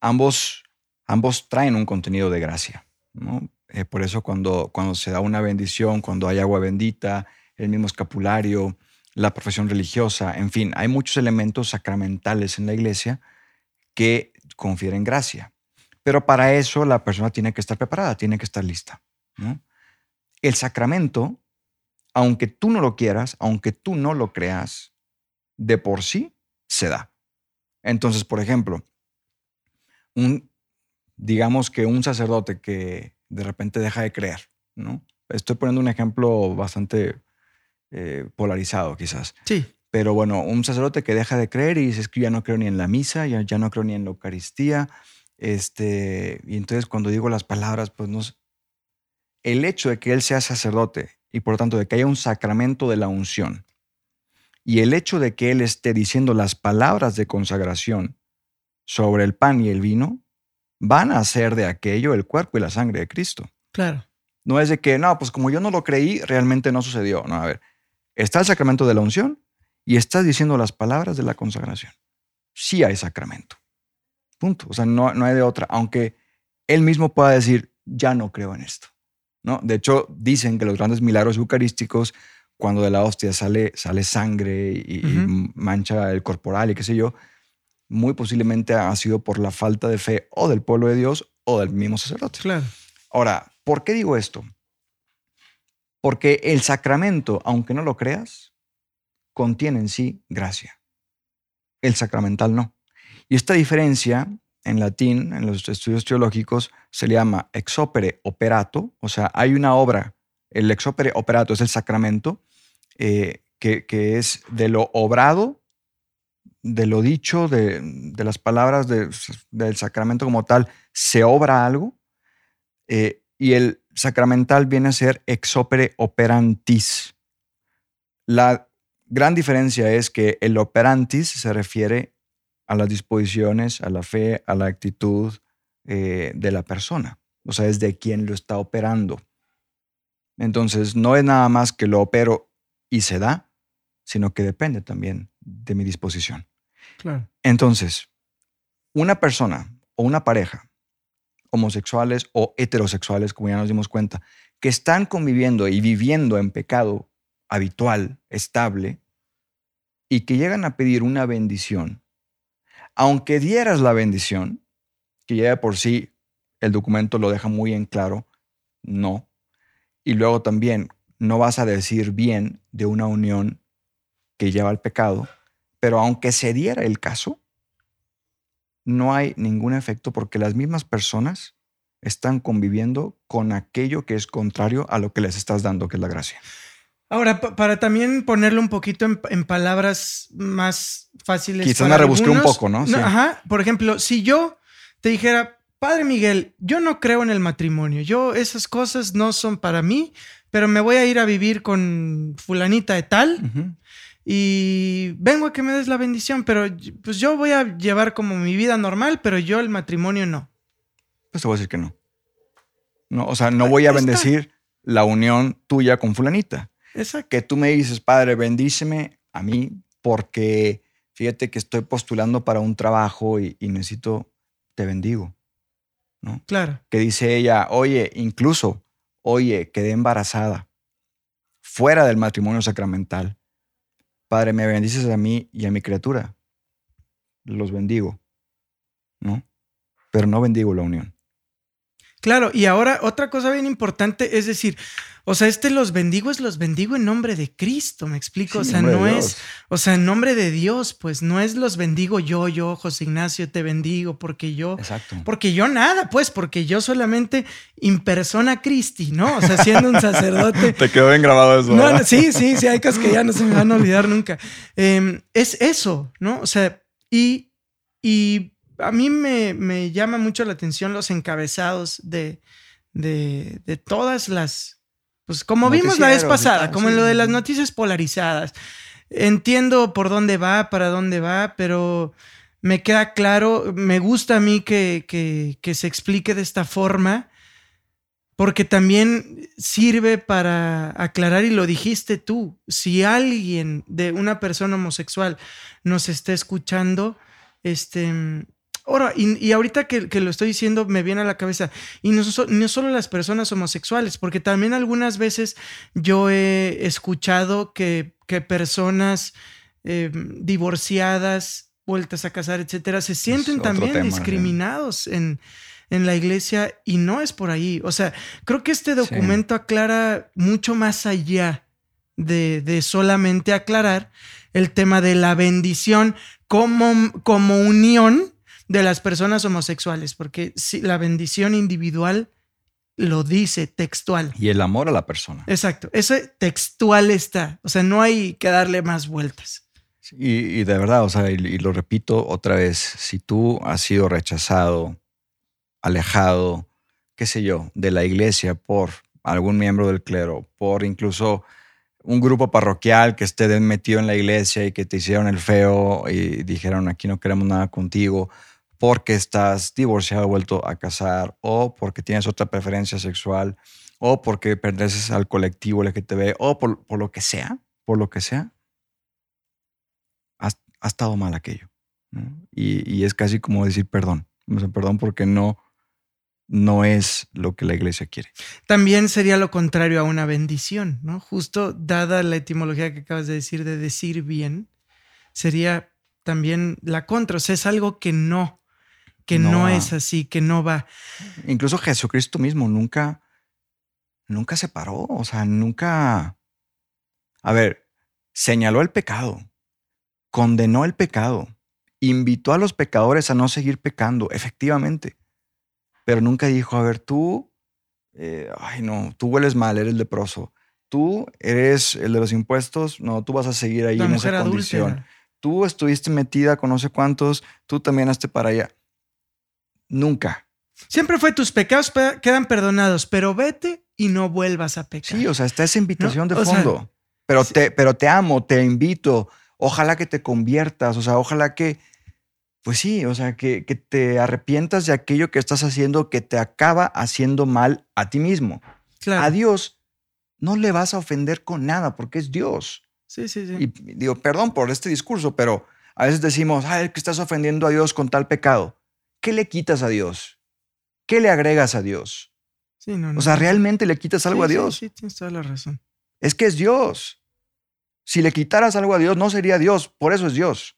Ambos ambos traen un contenido de gracia. Eh, por eso cuando, cuando se da una bendición, cuando hay agua bendita, el mismo escapulario, la profesión religiosa, en fin, hay muchos elementos sacramentales en la iglesia que confieren gracia. Pero para eso la persona tiene que estar preparada, tiene que estar lista. El sacramento, aunque tú no lo quieras, aunque tú no lo creas, de por sí se da. Entonces, por ejemplo, un, digamos que un sacerdote que de repente deja de creer, ¿no? Estoy poniendo un ejemplo bastante eh, polarizado quizás. Sí. Pero bueno, un sacerdote que deja de creer y dice que ya no creo ni en la misa, ya, ya no creo ni en la Eucaristía. Este, y entonces cuando digo las palabras, pues no... El hecho de que él sea sacerdote y por lo tanto de que haya un sacramento de la unción y el hecho de que él esté diciendo las palabras de consagración sobre el pan y el vino, van a hacer de aquello el cuerpo y la sangre de Cristo. Claro. No es de que, no, pues como yo no lo creí, realmente no sucedió. No, a ver, está el sacramento de la unción y estás diciendo las palabras de la consagración. Sí hay sacramento. Punto. O sea, no, no hay de otra. Aunque él mismo pueda decir, ya no creo en esto. ¿no? De hecho, dicen que los grandes milagros eucarísticos, cuando de la hostia sale, sale sangre y mancha el corporal y qué sé yo, muy posiblemente ha sido por la falta de fe o del pueblo de Dios o del mismo sacerdote. Claro. Ahora, ¿por qué digo esto? Porque el sacramento, aunque no lo creas, contiene en sí gracia. El sacramental no. Y esta diferencia en latín, en los estudios teológicos, se le llama ex opere operato, o sea, hay una obra, el ex opere operato es el sacramento, eh, que, es de lo obrado de lo dicho, de, las palabras del sacramento como tal, se obra algo. Eh, y el sacramental viene a ser ex opere operantis. La gran diferencia es que el operantis se refiere a las disposiciones, a la fe, a la actitud eh, de la persona. O sea, es de quien lo está operando. Entonces, no es nada más que lo opero y se da, sino que depende también de mi disposición. Entonces, una persona o una pareja, homosexuales o heterosexuales, como ya nos dimos cuenta, que están conviviendo y viviendo en pecado habitual, estable, y que llegan a pedir una bendición, aunque dieras la bendición, que ya de por sí el documento lo deja muy en claro, no. Y luego también no vas a decir bien de una unión que lleva al pecado, pero aunque se diera el caso, no hay ningún efecto porque las mismas personas están conviviendo con aquello que es contrario a lo que les estás dando, que es la gracia. Ahora, para también ponerlo un poquito en, palabras más fáciles. Quizás me rebusqué un poco, ¿no? Ajá. Por ejemplo, si yo te dijera, Padre Miguel, yo no creo en el matrimonio. Yo, esas cosas no son para mí. pero me voy a ir a vivir con fulanita de tal y vengo a que me des la bendición, pero pues yo voy a llevar como mi vida normal, pero yo el matrimonio no. Pues te voy a decir que no. No, o sea, no voy a bendecir la unión tuya con fulanita. Exacto. Que tú me dices, padre, bendíceme a mí porque fíjate que estoy postulando para un trabajo y, y necesito, te bendigo. ¿no? Claro. Que dice ella, oye, incluso, oye, quedé embarazada fuera del matrimonio sacramental. Padre, me bendices a mí y a mi criatura. Los bendigo. ¿No? Pero no bendigo la unión. Claro, y ahora otra cosa bien importante es decir, o sea, este los bendigo es los bendigo en nombre de Cristo, me explico, o sea, no es, o sea, en nombre de Dios, pues no es los bendigo yo, yo, José Ignacio, te bendigo porque yo, Exacto. porque yo nada, pues, porque yo solamente in persona Christi, ¿no? O sea, siendo un sacerdote. *laughs* Te quedó bien grabado eso. No, sí, sí, sí, hay cosas que ya no se me van a olvidar nunca. Eh, es eso, ¿no? O sea, y, y a mí me, me llama mucho la atención los encabezados de, de, de todas las, pues como vimos la vez pasada, como en lo de las noticias polarizadas. Entiendo por dónde va, para dónde va, pero me queda claro, me gusta a mí que, que, que se explique de esta forma porque también sirve para aclarar, y lo dijiste tú, si alguien de una persona homosexual nos está escuchando, este... Ahora, y, y ahorita que, que lo estoy diciendo, me viene a la cabeza, y no, so- no solo las personas homosexuales, porque también algunas veces yo he escuchado que, que personas eh, divorciadas, vueltas a casar, etcétera, se sienten también tema, discriminados en, en la iglesia y no es por ahí. O sea, creo que este documento aclara mucho más allá de, de solamente aclarar el tema de la bendición como, como unión de las personas homosexuales, porque si la bendición individual lo dice textual. Y el amor a la persona. Exacto, ese textual está, o sea, no hay que darle más vueltas. Y, y de verdad, o sea, y, y lo repito otra vez, si tú has sido rechazado, alejado, qué sé yo, de la iglesia por algún miembro del clero, por incluso un grupo parroquial que esté metido en la iglesia y que te hicieron el feo y dijeron aquí no queremos nada contigo, porque estás divorciado, vuelto a casar, o porque tienes otra preferencia sexual, o porque perteneces al colectivo LGTB, o por, por lo que sea, por lo que sea, ha, ha estado mal aquello. Y, es casi como decir perdón. O perdón porque no, no es lo que la iglesia quiere. También sería lo contrario a una bendición, ¿no? Justo dada la etimología que acabas de decir de decir bien, sería también la contra, o sea, es algo que no, que No es así, que no va. Incluso Jesucristo mismo nunca, nunca se paró. O sea, nunca. A ver, señaló el pecado, condenó el pecado, invitó a los pecadores a no seguir pecando, efectivamente. Pero nunca dijo, a ver, tú, eh, ay no, tú hueles mal, eres leproso. Tú eres el de los impuestos, no, tú vas a seguir ahí La en esa condición. Tú estuviste metida con no sé cuántos, tú también hazte para allá. Nunca. Siempre fue tus pecados pe- quedan perdonados, pero vete y no vuelvas a pecar. Sí, o sea, está esa invitación No, de sea, fondo. pero, sí. te, pero te amo, te invito. Ojalá que te conviertas, o sea, ojalá que, pues sí, o sea, que, que te arrepientas de aquello que estás haciendo que te acaba haciendo mal a ti mismo. claro. A Dios no le vas a ofender con nada porque es Dios. Sí, sí, sí. Y digo, perdón por este discurso, pero a veces decimos, ay, es que estás ofendiendo a Dios con tal pecado. ¿Qué le quitas a Dios? ¿Qué le agregas a Dios? Sí, no, O no. sea, ¿realmente le quitas algo Sí, a sí, Dios? Sí, tienes toda la razón. Es que es Dios. Si le quitaras algo a Dios, no sería Dios. Por eso es Dios.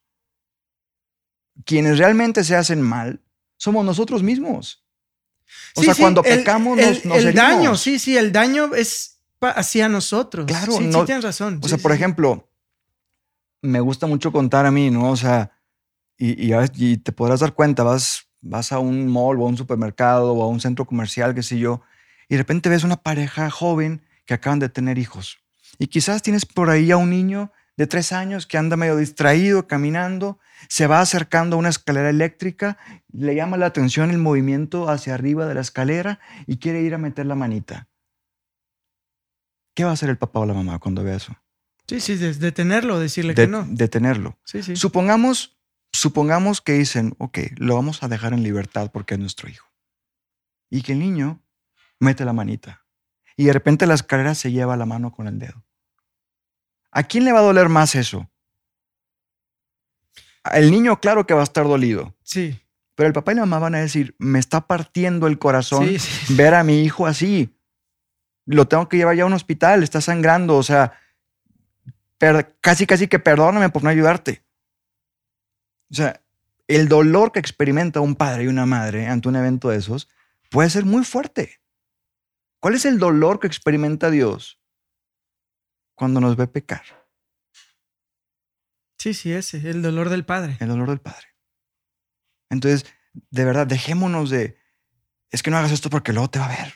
Quienes realmente se hacen mal somos nosotros mismos. O Sí, sea, sí, cuando el- pecamos el, nos, el herimos. daño, sí, sí, el daño es hacia nosotros. Claro, sí, no- sí, tienes razón. O Sí, sea, sí, por sí. ejemplo, me gusta mucho contar a mí, ¿no? O sea, y, y te podrás dar cuenta, vas, vas a un mall o a un supermercado o a un centro comercial, qué sé yo, y de repente ves una pareja joven que acaban de tener hijos. Y quizás tienes por ahí a un niño de tres años que anda medio distraído, caminando, se va acercando a una escalera eléctrica, le llama la atención el movimiento hacia arriba de la escalera y quiere ir a meter la manita. ¿Qué va a hacer el papá o la mamá cuando vea eso? Sí, sí, de- detenerlo, decirle De- que no. Detenerlo. Sí, sí. Supongamos, supongamos que dicen, ok, lo vamos a dejar en libertad porque es nuestro hijo. Y que el niño mete la manita. Y de repente la escalera se lleva la mano con el dedo. ¿A quién le va a doler más eso? El niño, claro que va a estar dolido. Sí. Pero el papá y la mamá van a decir, me está partiendo el corazón Sí, sí. ver a mi hijo así. Lo tengo que llevar ya a un hospital, está sangrando, o sea, casi, casi que perdóname por no ayudarte. O sea, el dolor que experimenta un padre y una madre ante un evento de esos puede ser muy fuerte. ¿Cuál es el dolor que experimenta Dios cuando nos ve pecar? Sí, sí, ese, el dolor del padre. El dolor del padre. Entonces, de verdad, dejémonos de, es que no hagas esto porque luego te va a ver,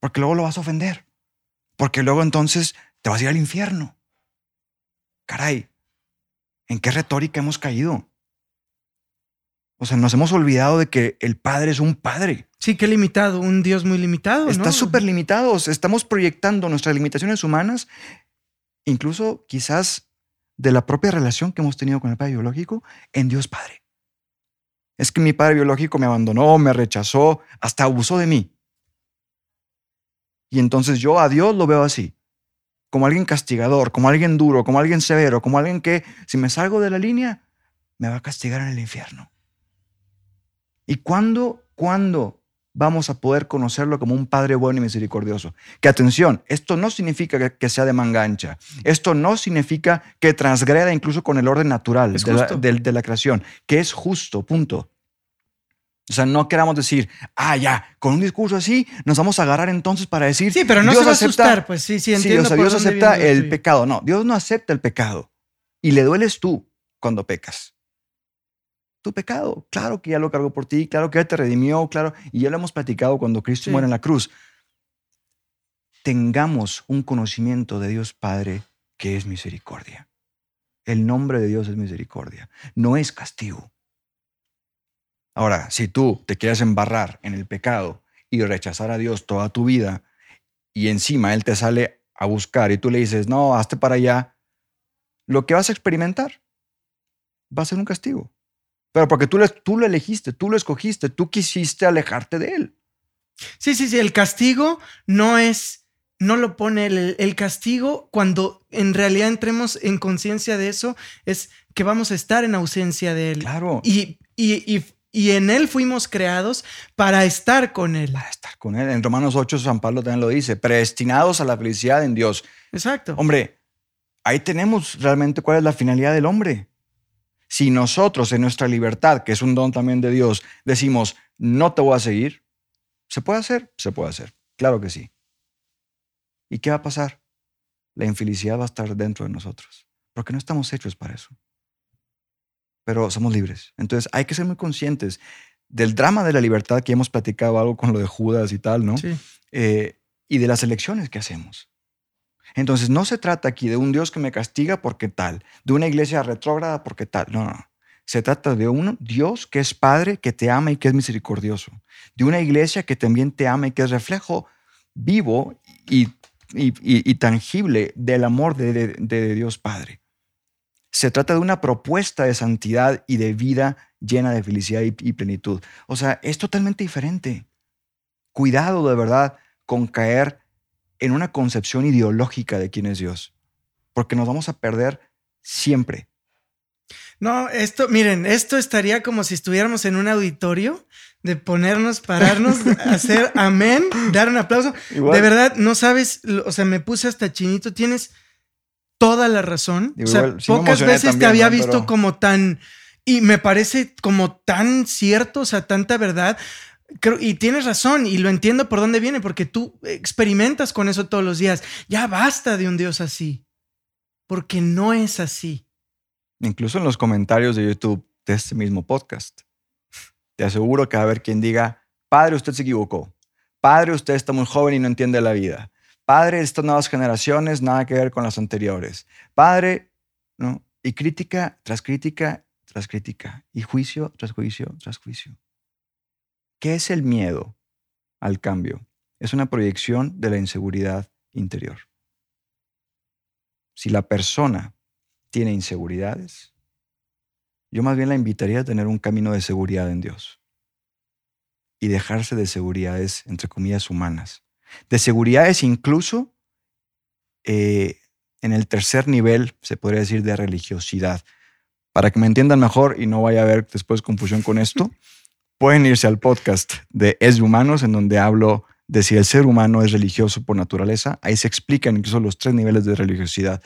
porque luego lo vas a ofender, porque luego entonces te vas a ir al infierno. Caray, ¿en qué retórica hemos caído? O sea, nos hemos olvidado de que el padre es un padre. Sí, qué limitado, un Dios muy limitado, ¿no? Está súper limitados. Estamos proyectando nuestras limitaciones humanas, incluso quizás de la propia relación que hemos tenido con el padre biológico, en Dios Padre. Es que mi padre biológico me abandonó, me rechazó, hasta abusó de mí. Y entonces yo a Dios lo veo así, como alguien castigador, como alguien duro, como alguien severo, como alguien que si me salgo de la línea, me va a castigar en el infierno. ¿Y cuándo, cuándo vamos a poder conocerlo como un Padre bueno y misericordioso. Que atención, esto no significa que, sea de manga ancha. Esto no significa que transgreda incluso con el orden natural de la, justo. de- de la creación, que es justo, punto. O sea, no queramos decir, ah, ya, con un discurso así nos vamos a agarrar entonces para decir. Sí, pero no Dios se va a acepta- asustar, pues sí, sí, Sí, entiendo. o sea, por Dios acepta el pecado. No, Dios no acepta el pecado. Y le dueles tú cuando pecas. Tu pecado, claro que ya lo cargó por ti, claro que ya te redimió, claro, y ya lo hemos platicado cuando Cristo Sí. muere en la cruz. Tengamos un conocimiento de Dios Padre que es misericordia. El nombre de Dios es misericordia, no es castigo. Ahora, si tú te quieres embarrar en el pecado y rechazar a Dios toda tu vida y encima Él te sale a buscar y tú le dices, no, hazte para allá, lo que vas a experimentar va a ser un castigo. Pero porque tú, le- tú lo elegiste, tú lo escogiste, tú quisiste alejarte de Él. Sí, sí, sí, el castigo no es, no lo pone el, el castigo cuando en realidad entremos en conciencia de eso, es que vamos a estar en ausencia de él. Claro. Y, y, y, y en él fuimos creados para estar con él. para estar con Él. En Romanos 8, San Pablo también lo dice, predestinados a la felicidad en Dios. Exacto. Hombre, ahí tenemos realmente cuál es la finalidad del hombre. Si nosotros en nuestra libertad, que es un don también de Dios, decimos, no te voy a seguir, ¿se puede hacer? Se puede hacer. Claro que sí. ¿Y qué va a pasar? La infelicidad va a estar dentro de nosotros, porque no estamos hechos para eso. Pero somos libres. Entonces hay que ser muy conscientes del drama de la libertad que hemos platicado algo con lo de Judas y tal, ¿no? Sí. eh, y de las elecciones que hacemos. Entonces, no se trata aquí de un Dios que me castiga porque tal, de una iglesia retrógrada porque tal. No, no. Se trata de un Dios que es Padre, que te ama y que es misericordioso. De una iglesia que también te ama y que es reflejo vivo y, tangible del amor de, de- Dios Padre. Se trata de una propuesta de santidad y de vida llena de felicidad y- y plenitud. O sea, es totalmente diferente cuidado de verdad con caer en una concepción ideológica de quién es Dios, porque nos vamos a perder siempre. No, esto, miren, esto estaría como si estuviéramos en un auditorio de ponernos, pararnos, *laughs* hacer amén, dar un aplauso. Igual- De verdad, no sabes, o sea, me puse hasta chinito, tienes toda la razón. O sea, sí pocas veces te había ¿no? visto Pero- como tan, y me parece como tan cierto, o sea, tanta verdad. Y tienes razón, y lo entiendo por dónde viene, porque tú experimentas con eso todos los días. Ya basta de un Dios así, porque no es así. Incluso en los comentarios de YouTube de este mismo podcast. Te aseguro que va a haber quien diga, padre, usted se equivocó. Padre, usted está muy joven y no entiende la vida. Padre, estas nuevas generaciones, nada que ver con las anteriores. Padre, ¿no? Y crítica tras crítica tras crítica. Y juicio tras juicio tras juicio. ¿Qué es el miedo al cambio? Es una proyección de la inseguridad interior. si la persona tiene inseguridades, yo más bien la invitaría a tener un camino de seguridad en Dios y dejarse de seguridades, entre comillas, humanas. De seguridades incluso eh, en el tercer nivel, se podría decir, de religiosidad. Para que me entiendan mejor y no vaya a haber después confusión con esto, *laughs* pueden irse al podcast de Es de Humanos, en donde hablo de si el ser humano es religioso por naturaleza. Ahí se explican incluso los tres niveles de religiosidad.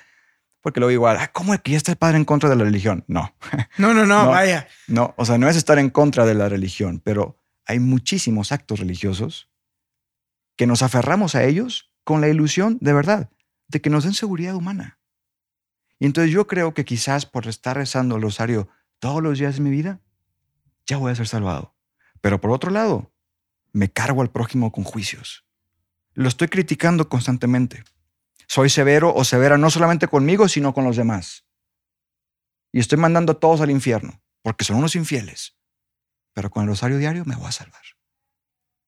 Porque luego igual, ah, ¿cómo es que ya está el padre en contra de la religión? No. No, no, *laughs* no, vaya. No, o sea, no es estar en contra de la religión, pero hay muchísimos actos religiosos que nos aferramos a ellos con la ilusión de verdad, de que nos den seguridad humana. Y entonces yo creo que quizás por estar rezando el rosario todos los días de mi vida, ya voy a ser salvado. Pero por otro lado, me cargo al prójimo con juicios. Lo estoy criticando constantemente. Soy severo o severa no solamente conmigo, sino con los demás. Y estoy mandando a todos al infierno, porque son unos infieles. Pero con el rosario diario me voy a salvar.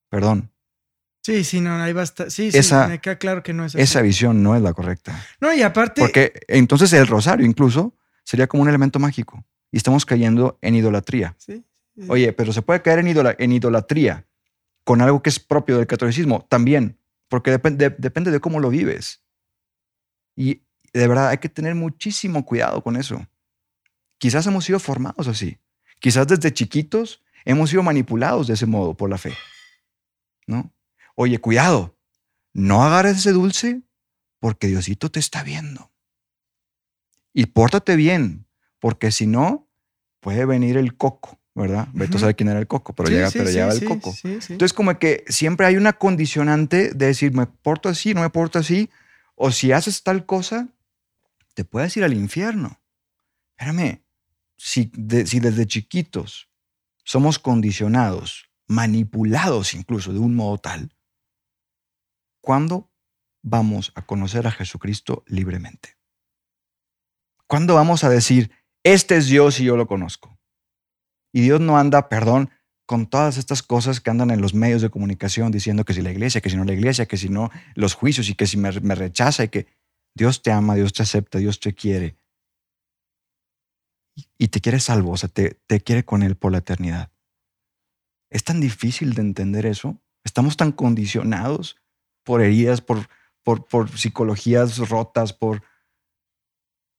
Perdón. Sí, sí, no, ahí basta. Sí, sí, me queda claro que no es así. Esa visión no es la correcta. No, y aparte. Porque entonces el rosario incluso sería como un elemento mágico. Y estamos cayendo en idolatría. Sí. Oye, pero se puede caer en, idolatría con algo que es propio del catolicismo también, porque depende de cómo lo vives. Y de verdad hay que tener muchísimo cuidado con eso. Quizás hemos sido formados así. Quizás desde chiquitos hemos sido manipulados de ese modo por la fe. ¿No? Oye, cuidado, no agarres ese dulce porque Diosito te está viendo. Y pórtate bien, porque si no, puede venir el coco ¿verdad? Beto sabe quién era el coco, pero llega, pero llega el coco. Entonces, como que siempre hay una condicionante de decir, me porto así, no me porto así, o si haces tal cosa, te puedes ir al infierno. Espérame, si, si desde chiquitos somos condicionados, manipulados incluso de un modo tal, ¿cuándo vamos a conocer a Jesucristo libremente? ¿Cuándo vamos a decir, este es Dios y yo lo conozco? Y Dios no anda, perdón, con todas estas cosas que andan en los medios de comunicación diciendo que si la iglesia, que si no la iglesia, que si no los juicios y que si me, rechaza y que Dios te ama, Dios te acepta, Dios te quiere. Y te quiere salvo, o sea, te, te quiere con Él por la eternidad. Es tan difícil de entender eso. Estamos tan condicionados por heridas, por, por, por psicologías rotas, por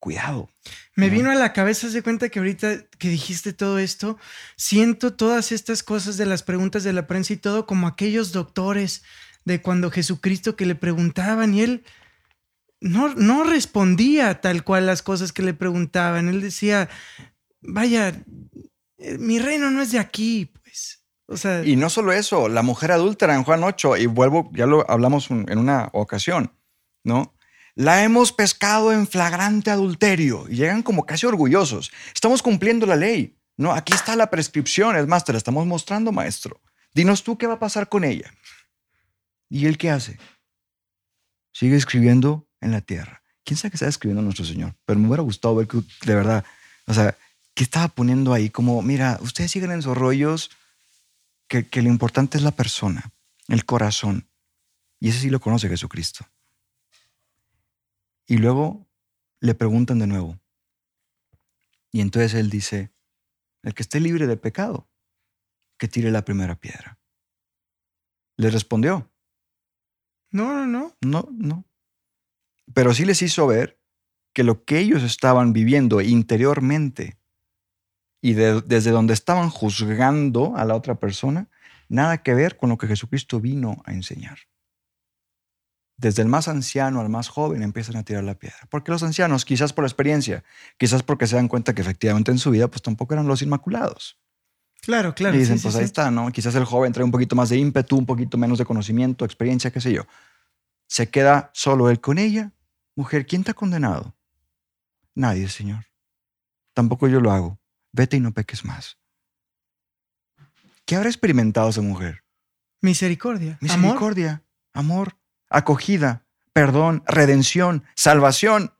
cuidado. Me vino a la cabeza, de cuenta que ahorita que dijiste todo esto, siento todas estas cosas de las preguntas de la prensa y todo como aquellos doctores de cuando Jesucristo que le preguntaban y él no, no respondía tal cual las cosas que le preguntaban. Él decía, vaya, eh, mi reino no es de aquí, pues. O sea, y no solo eso, la mujer adúltera en Juan 8, y vuelvo, ya lo hablamos en una ocasión, ¿no? La hemos pescado en flagrante adulterio. Y llegan como casi orgullosos. Estamos cumpliendo la ley. No, aquí está la prescripción. Es más, te la estamos mostrando, maestro. Dinos tú qué va a pasar con ella. ¿Y él qué hace? Sigue escribiendo en la tierra. ¿Quién sabe qué está escribiendo nuestro Señor? Pero me hubiera gustado ver que, de verdad, o sea, ¿qué estaba poniendo ahí? Como, mira, ustedes siguen en sus rollos, que, que lo importante es la persona, el corazón. Y ese sí lo conoce Jesucristo. Y luego le preguntan de nuevo. Y entonces él dice, el que esté libre de pecado, que tire la primera piedra. Le respondió. No, no, no. No, no. Pero sí les hizo ver que lo que ellos estaban viviendo interiormente y desde donde estaban juzgando a la otra persona, nada que ver con lo que Jesucristo vino a enseñar desde el más anciano al más joven empiezan a tirar la piedra. Porque los ancianos, quizás por experiencia, quizás porque se dan cuenta que efectivamente en su vida pues tampoco eran los inmaculados. Claro, claro. Y dicen, pues ahí está, ¿no? Quizás el joven trae un poquito más de ímpetu, un poquito menos de conocimiento, experiencia, qué sé yo. Se queda solo él con ella. Mujer, ¿quién te ha condenado? Nadie, Señor. Tampoco yo lo hago. Vete y no peques más. ¿Qué habrá experimentado esa mujer? Misericordia. Misericordia, amor acogida, perdón, redención, salvación.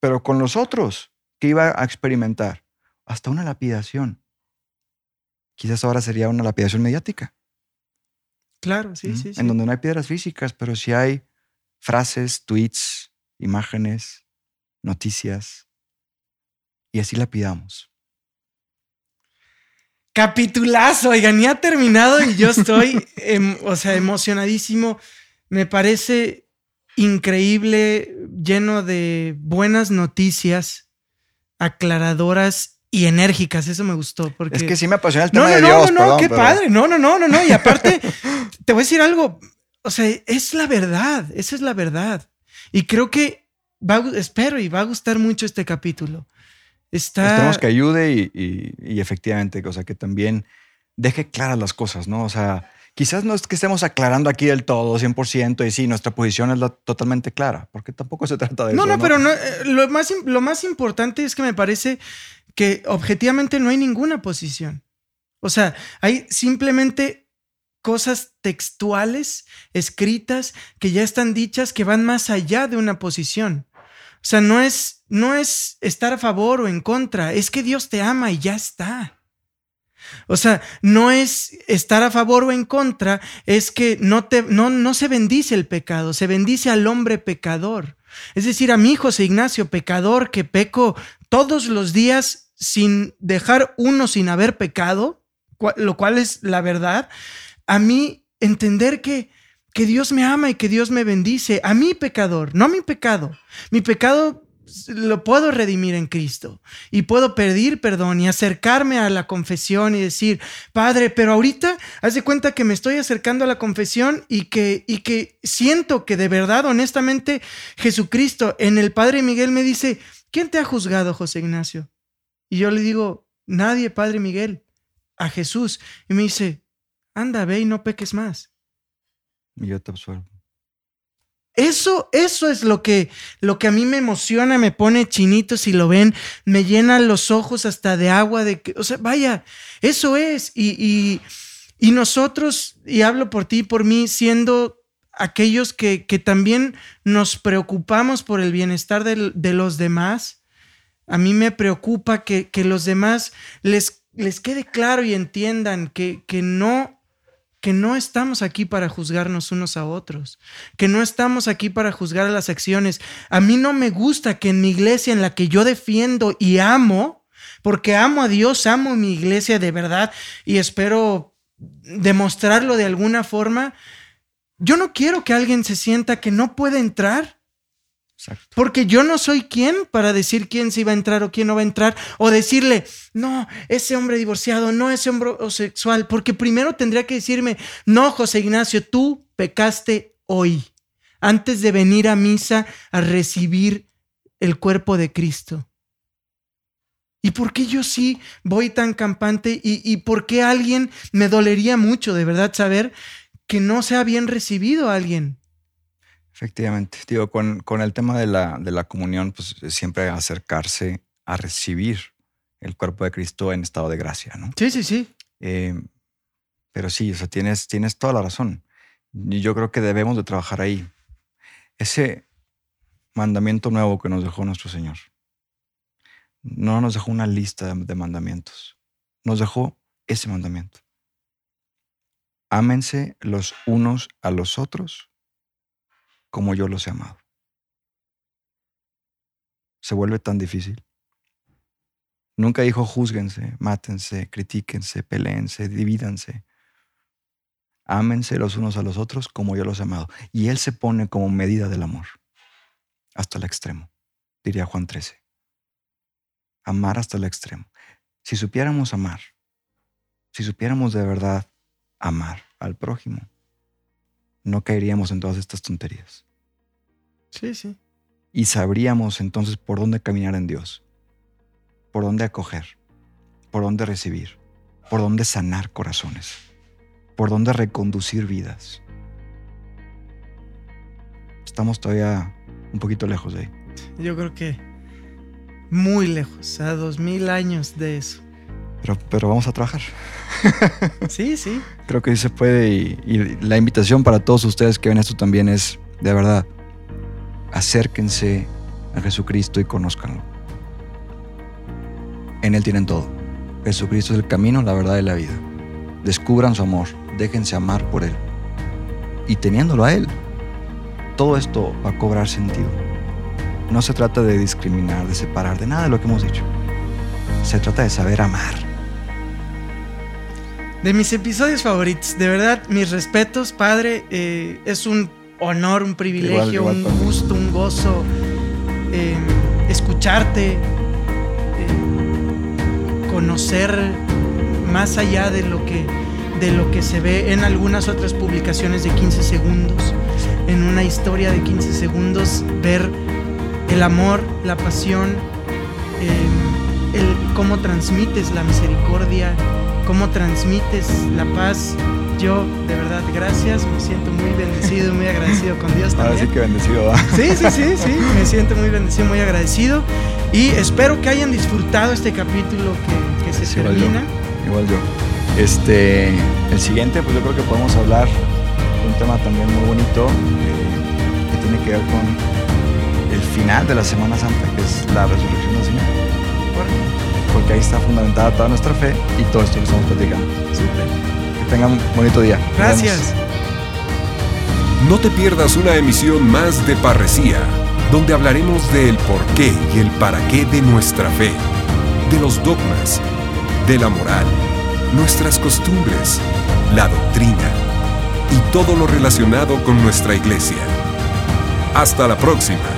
Pero con los otros, ¿qué iba a experimentar? Hasta una lapidación. Quizás ahora sería una lapidación mediática. Claro, sí, sí, En donde no hay piedras físicas, pero sí hay frases, tweets, imágenes, noticias, y así la pidamos. Capitulazo, oigan, ya ha terminado y yo estoy, em, o sea, emocionadísimo. Me parece increíble, lleno de buenas noticias, aclaradoras y enérgicas. Eso me gustó. Porque... Es que sí me apasiona el tema no, no, de no, Dios. No, no, perdón, qué pero- padre. No, no, no, no, no. Y aparte, te voy a decir algo. O sea, es la verdad. Esa es la verdad. Y creo que va, espero y va a gustar mucho este capítulo. Está. Esperemos que ayude y, y- y efectivamente, o sea, que también deje claras las cosas, ¿no? O sea, quizás no es que estemos aclarando aquí del todo, 100%, y sí, nuestra posición es la totalmente clara, porque tampoco se trata de No, eso. no, pero no, eh, lo, más, lo más importante es que me parece que objetivamente no hay ninguna posición. O sea, hay simplemente cosas textuales, escritas, que ya están dichas, que van más allá de una posición. O sea, no es, no es estar a favor o en contra, es que Dios te ama y ya está. O sea, no es estar a favor o en contra, es que no, te, no, no se bendice el pecado, se bendice al hombre pecador. Es decir, a mi José Ignacio, pecador, que peco todos los días sin dejar uno sin haber pecado, lo cual es la verdad, a mí entender que, que Dios me ama y que Dios me bendice, a mi pecador, no a mi pecado. Mi pecado lo puedo redimir en Cristo y puedo pedir perdón y acercarme a la confesión y decir, Padre, pero ahorita haz de cuenta que me estoy acercando a la confesión y que, y que siento que de verdad, honestamente, Jesucristo en el Padre Miguel me dice, ¿quién te ha juzgado, José Ignacio? Y yo le digo, nadie, Padre Miguel, a Jesús. Y me dice, anda, ve y no peques más. Y yo te absuelvo. Eso, eso es lo que, lo que a mí me emociona, me pone chinito si lo ven, me llena los ojos hasta de agua, de que, o sea, vaya, eso es. Y, y, y nosotros, y hablo por ti y por mí, siendo aquellos que, que también nos preocupamos por el bienestar del- de, los demás, a mí me preocupa que, que los demás les, les quede claro y entiendan que, que no que no estamos aquí para juzgarnos unos a otros, que no estamos aquí para juzgar las acciones. A mí no me gusta que en mi iglesia en la que yo defiendo y amo, porque amo a Dios, amo mi iglesia de verdad y espero demostrarlo de alguna forma, yo no quiero que alguien se sienta que no puede entrar Porque yo no soy quien para decir quién se iba a entrar o quién no va a entrar, o decirle, no, ese hombre divorciado, no, ese hombre homosexual, porque primero tendría que decirme, no, José Ignacio, tú pecaste hoy, antes de venir a misa a recibir el cuerpo de Cristo. ¿Y por qué yo sí voy tan campante? ¿Y, y por qué alguien me dolería mucho, de verdad, saber que no sea bien recibido alguien? Efectivamente. Digo, con, con el tema de la, de la comunión, pues es siempre acercarse a recibir el cuerpo de Cristo en estado de gracia, ¿no? Sí, sí, sí. Eh, pero sí, o sea, tienes, tienes toda la razón. Y yo creo que debemos de trabajar ahí. Ese mandamiento nuevo que nos dejó nuestro Señor. No nos dejó una lista de, de mandamientos. Nos dejó ese mandamiento. Ámense los unos a los otros como yo los he amado. Se vuelve tan difícil. Nunca dijo júzguense, mátense, critíquense, peleense, divídanse. Ámense los unos a los otros como yo los he amado. Y Él se pone como medida del amor. Hasta el extremo, diría Juan 13. Amar hasta el extremo. Si supiéramos amar, si supiéramos de verdad amar al prójimo, no caeríamos en todas estas tonterías. Sí, sí. Y sabríamos entonces por dónde caminar en Dios, por dónde acoger, por dónde recibir, por dónde sanar corazones, por dónde reconducir vidas. Estamos todavía un poquito lejos de ahí. Yo creo que muy lejos, a dos mil años de eso. Pero, pero vamos a trabajar. *laughs* Sí, sí. Creo que sí se puede y, y la invitación para todos ustedes que ven esto también es, de verdad, acérquense a Jesucristo y conózcanlo. En Él tienen todo. Jesucristo es el camino, la verdad y la vida. Descubran su amor, déjense amar por Él. Y teniéndolo a Él, todo esto va a cobrar sentido. No se trata de discriminar, de separar, de nada de lo que hemos dicho. Se trata de saber amar. De mis episodios favoritos, de verdad, mis respetos, padre. Eh, es un honor, un privilegio, un gusto, un gozo eh, escucharte, eh, conocer más allá de lo que de lo que se ve en algunas otras publicaciones de 15 segundos, en una historia de 15 segundos, ver el amor, la pasión, el, cómo transmites la misericordia, cómo transmites la paz. Yo, de verdad, gracias, me siento muy bendecido, muy agradecido con Dios también. Ahora sí que bendecido, ¿va? Sí, sí, sí, sí, me siento muy bendecido, muy agradecido. Y espero que hayan disfrutado este capítulo que, que se termina. igual yo. Este, el siguiente, pues yo creo que podemos hablar de un tema también muy bonito eh, que tiene que ver con el final de la Semana Santa, que es la resurrección del Señor. Porque ahí está fundamentada toda nuestra fe y todo esto que estamos platicando. Súper. Que tengan un bonito día. Gracias. No te pierdas una emisión más de Parresía, donde hablaremos del porqué y el para qué de nuestra fe, de los dogmas, de la moral nuestras costumbres, la doctrina y todo lo relacionado con nuestra iglesia. Hasta la próxima.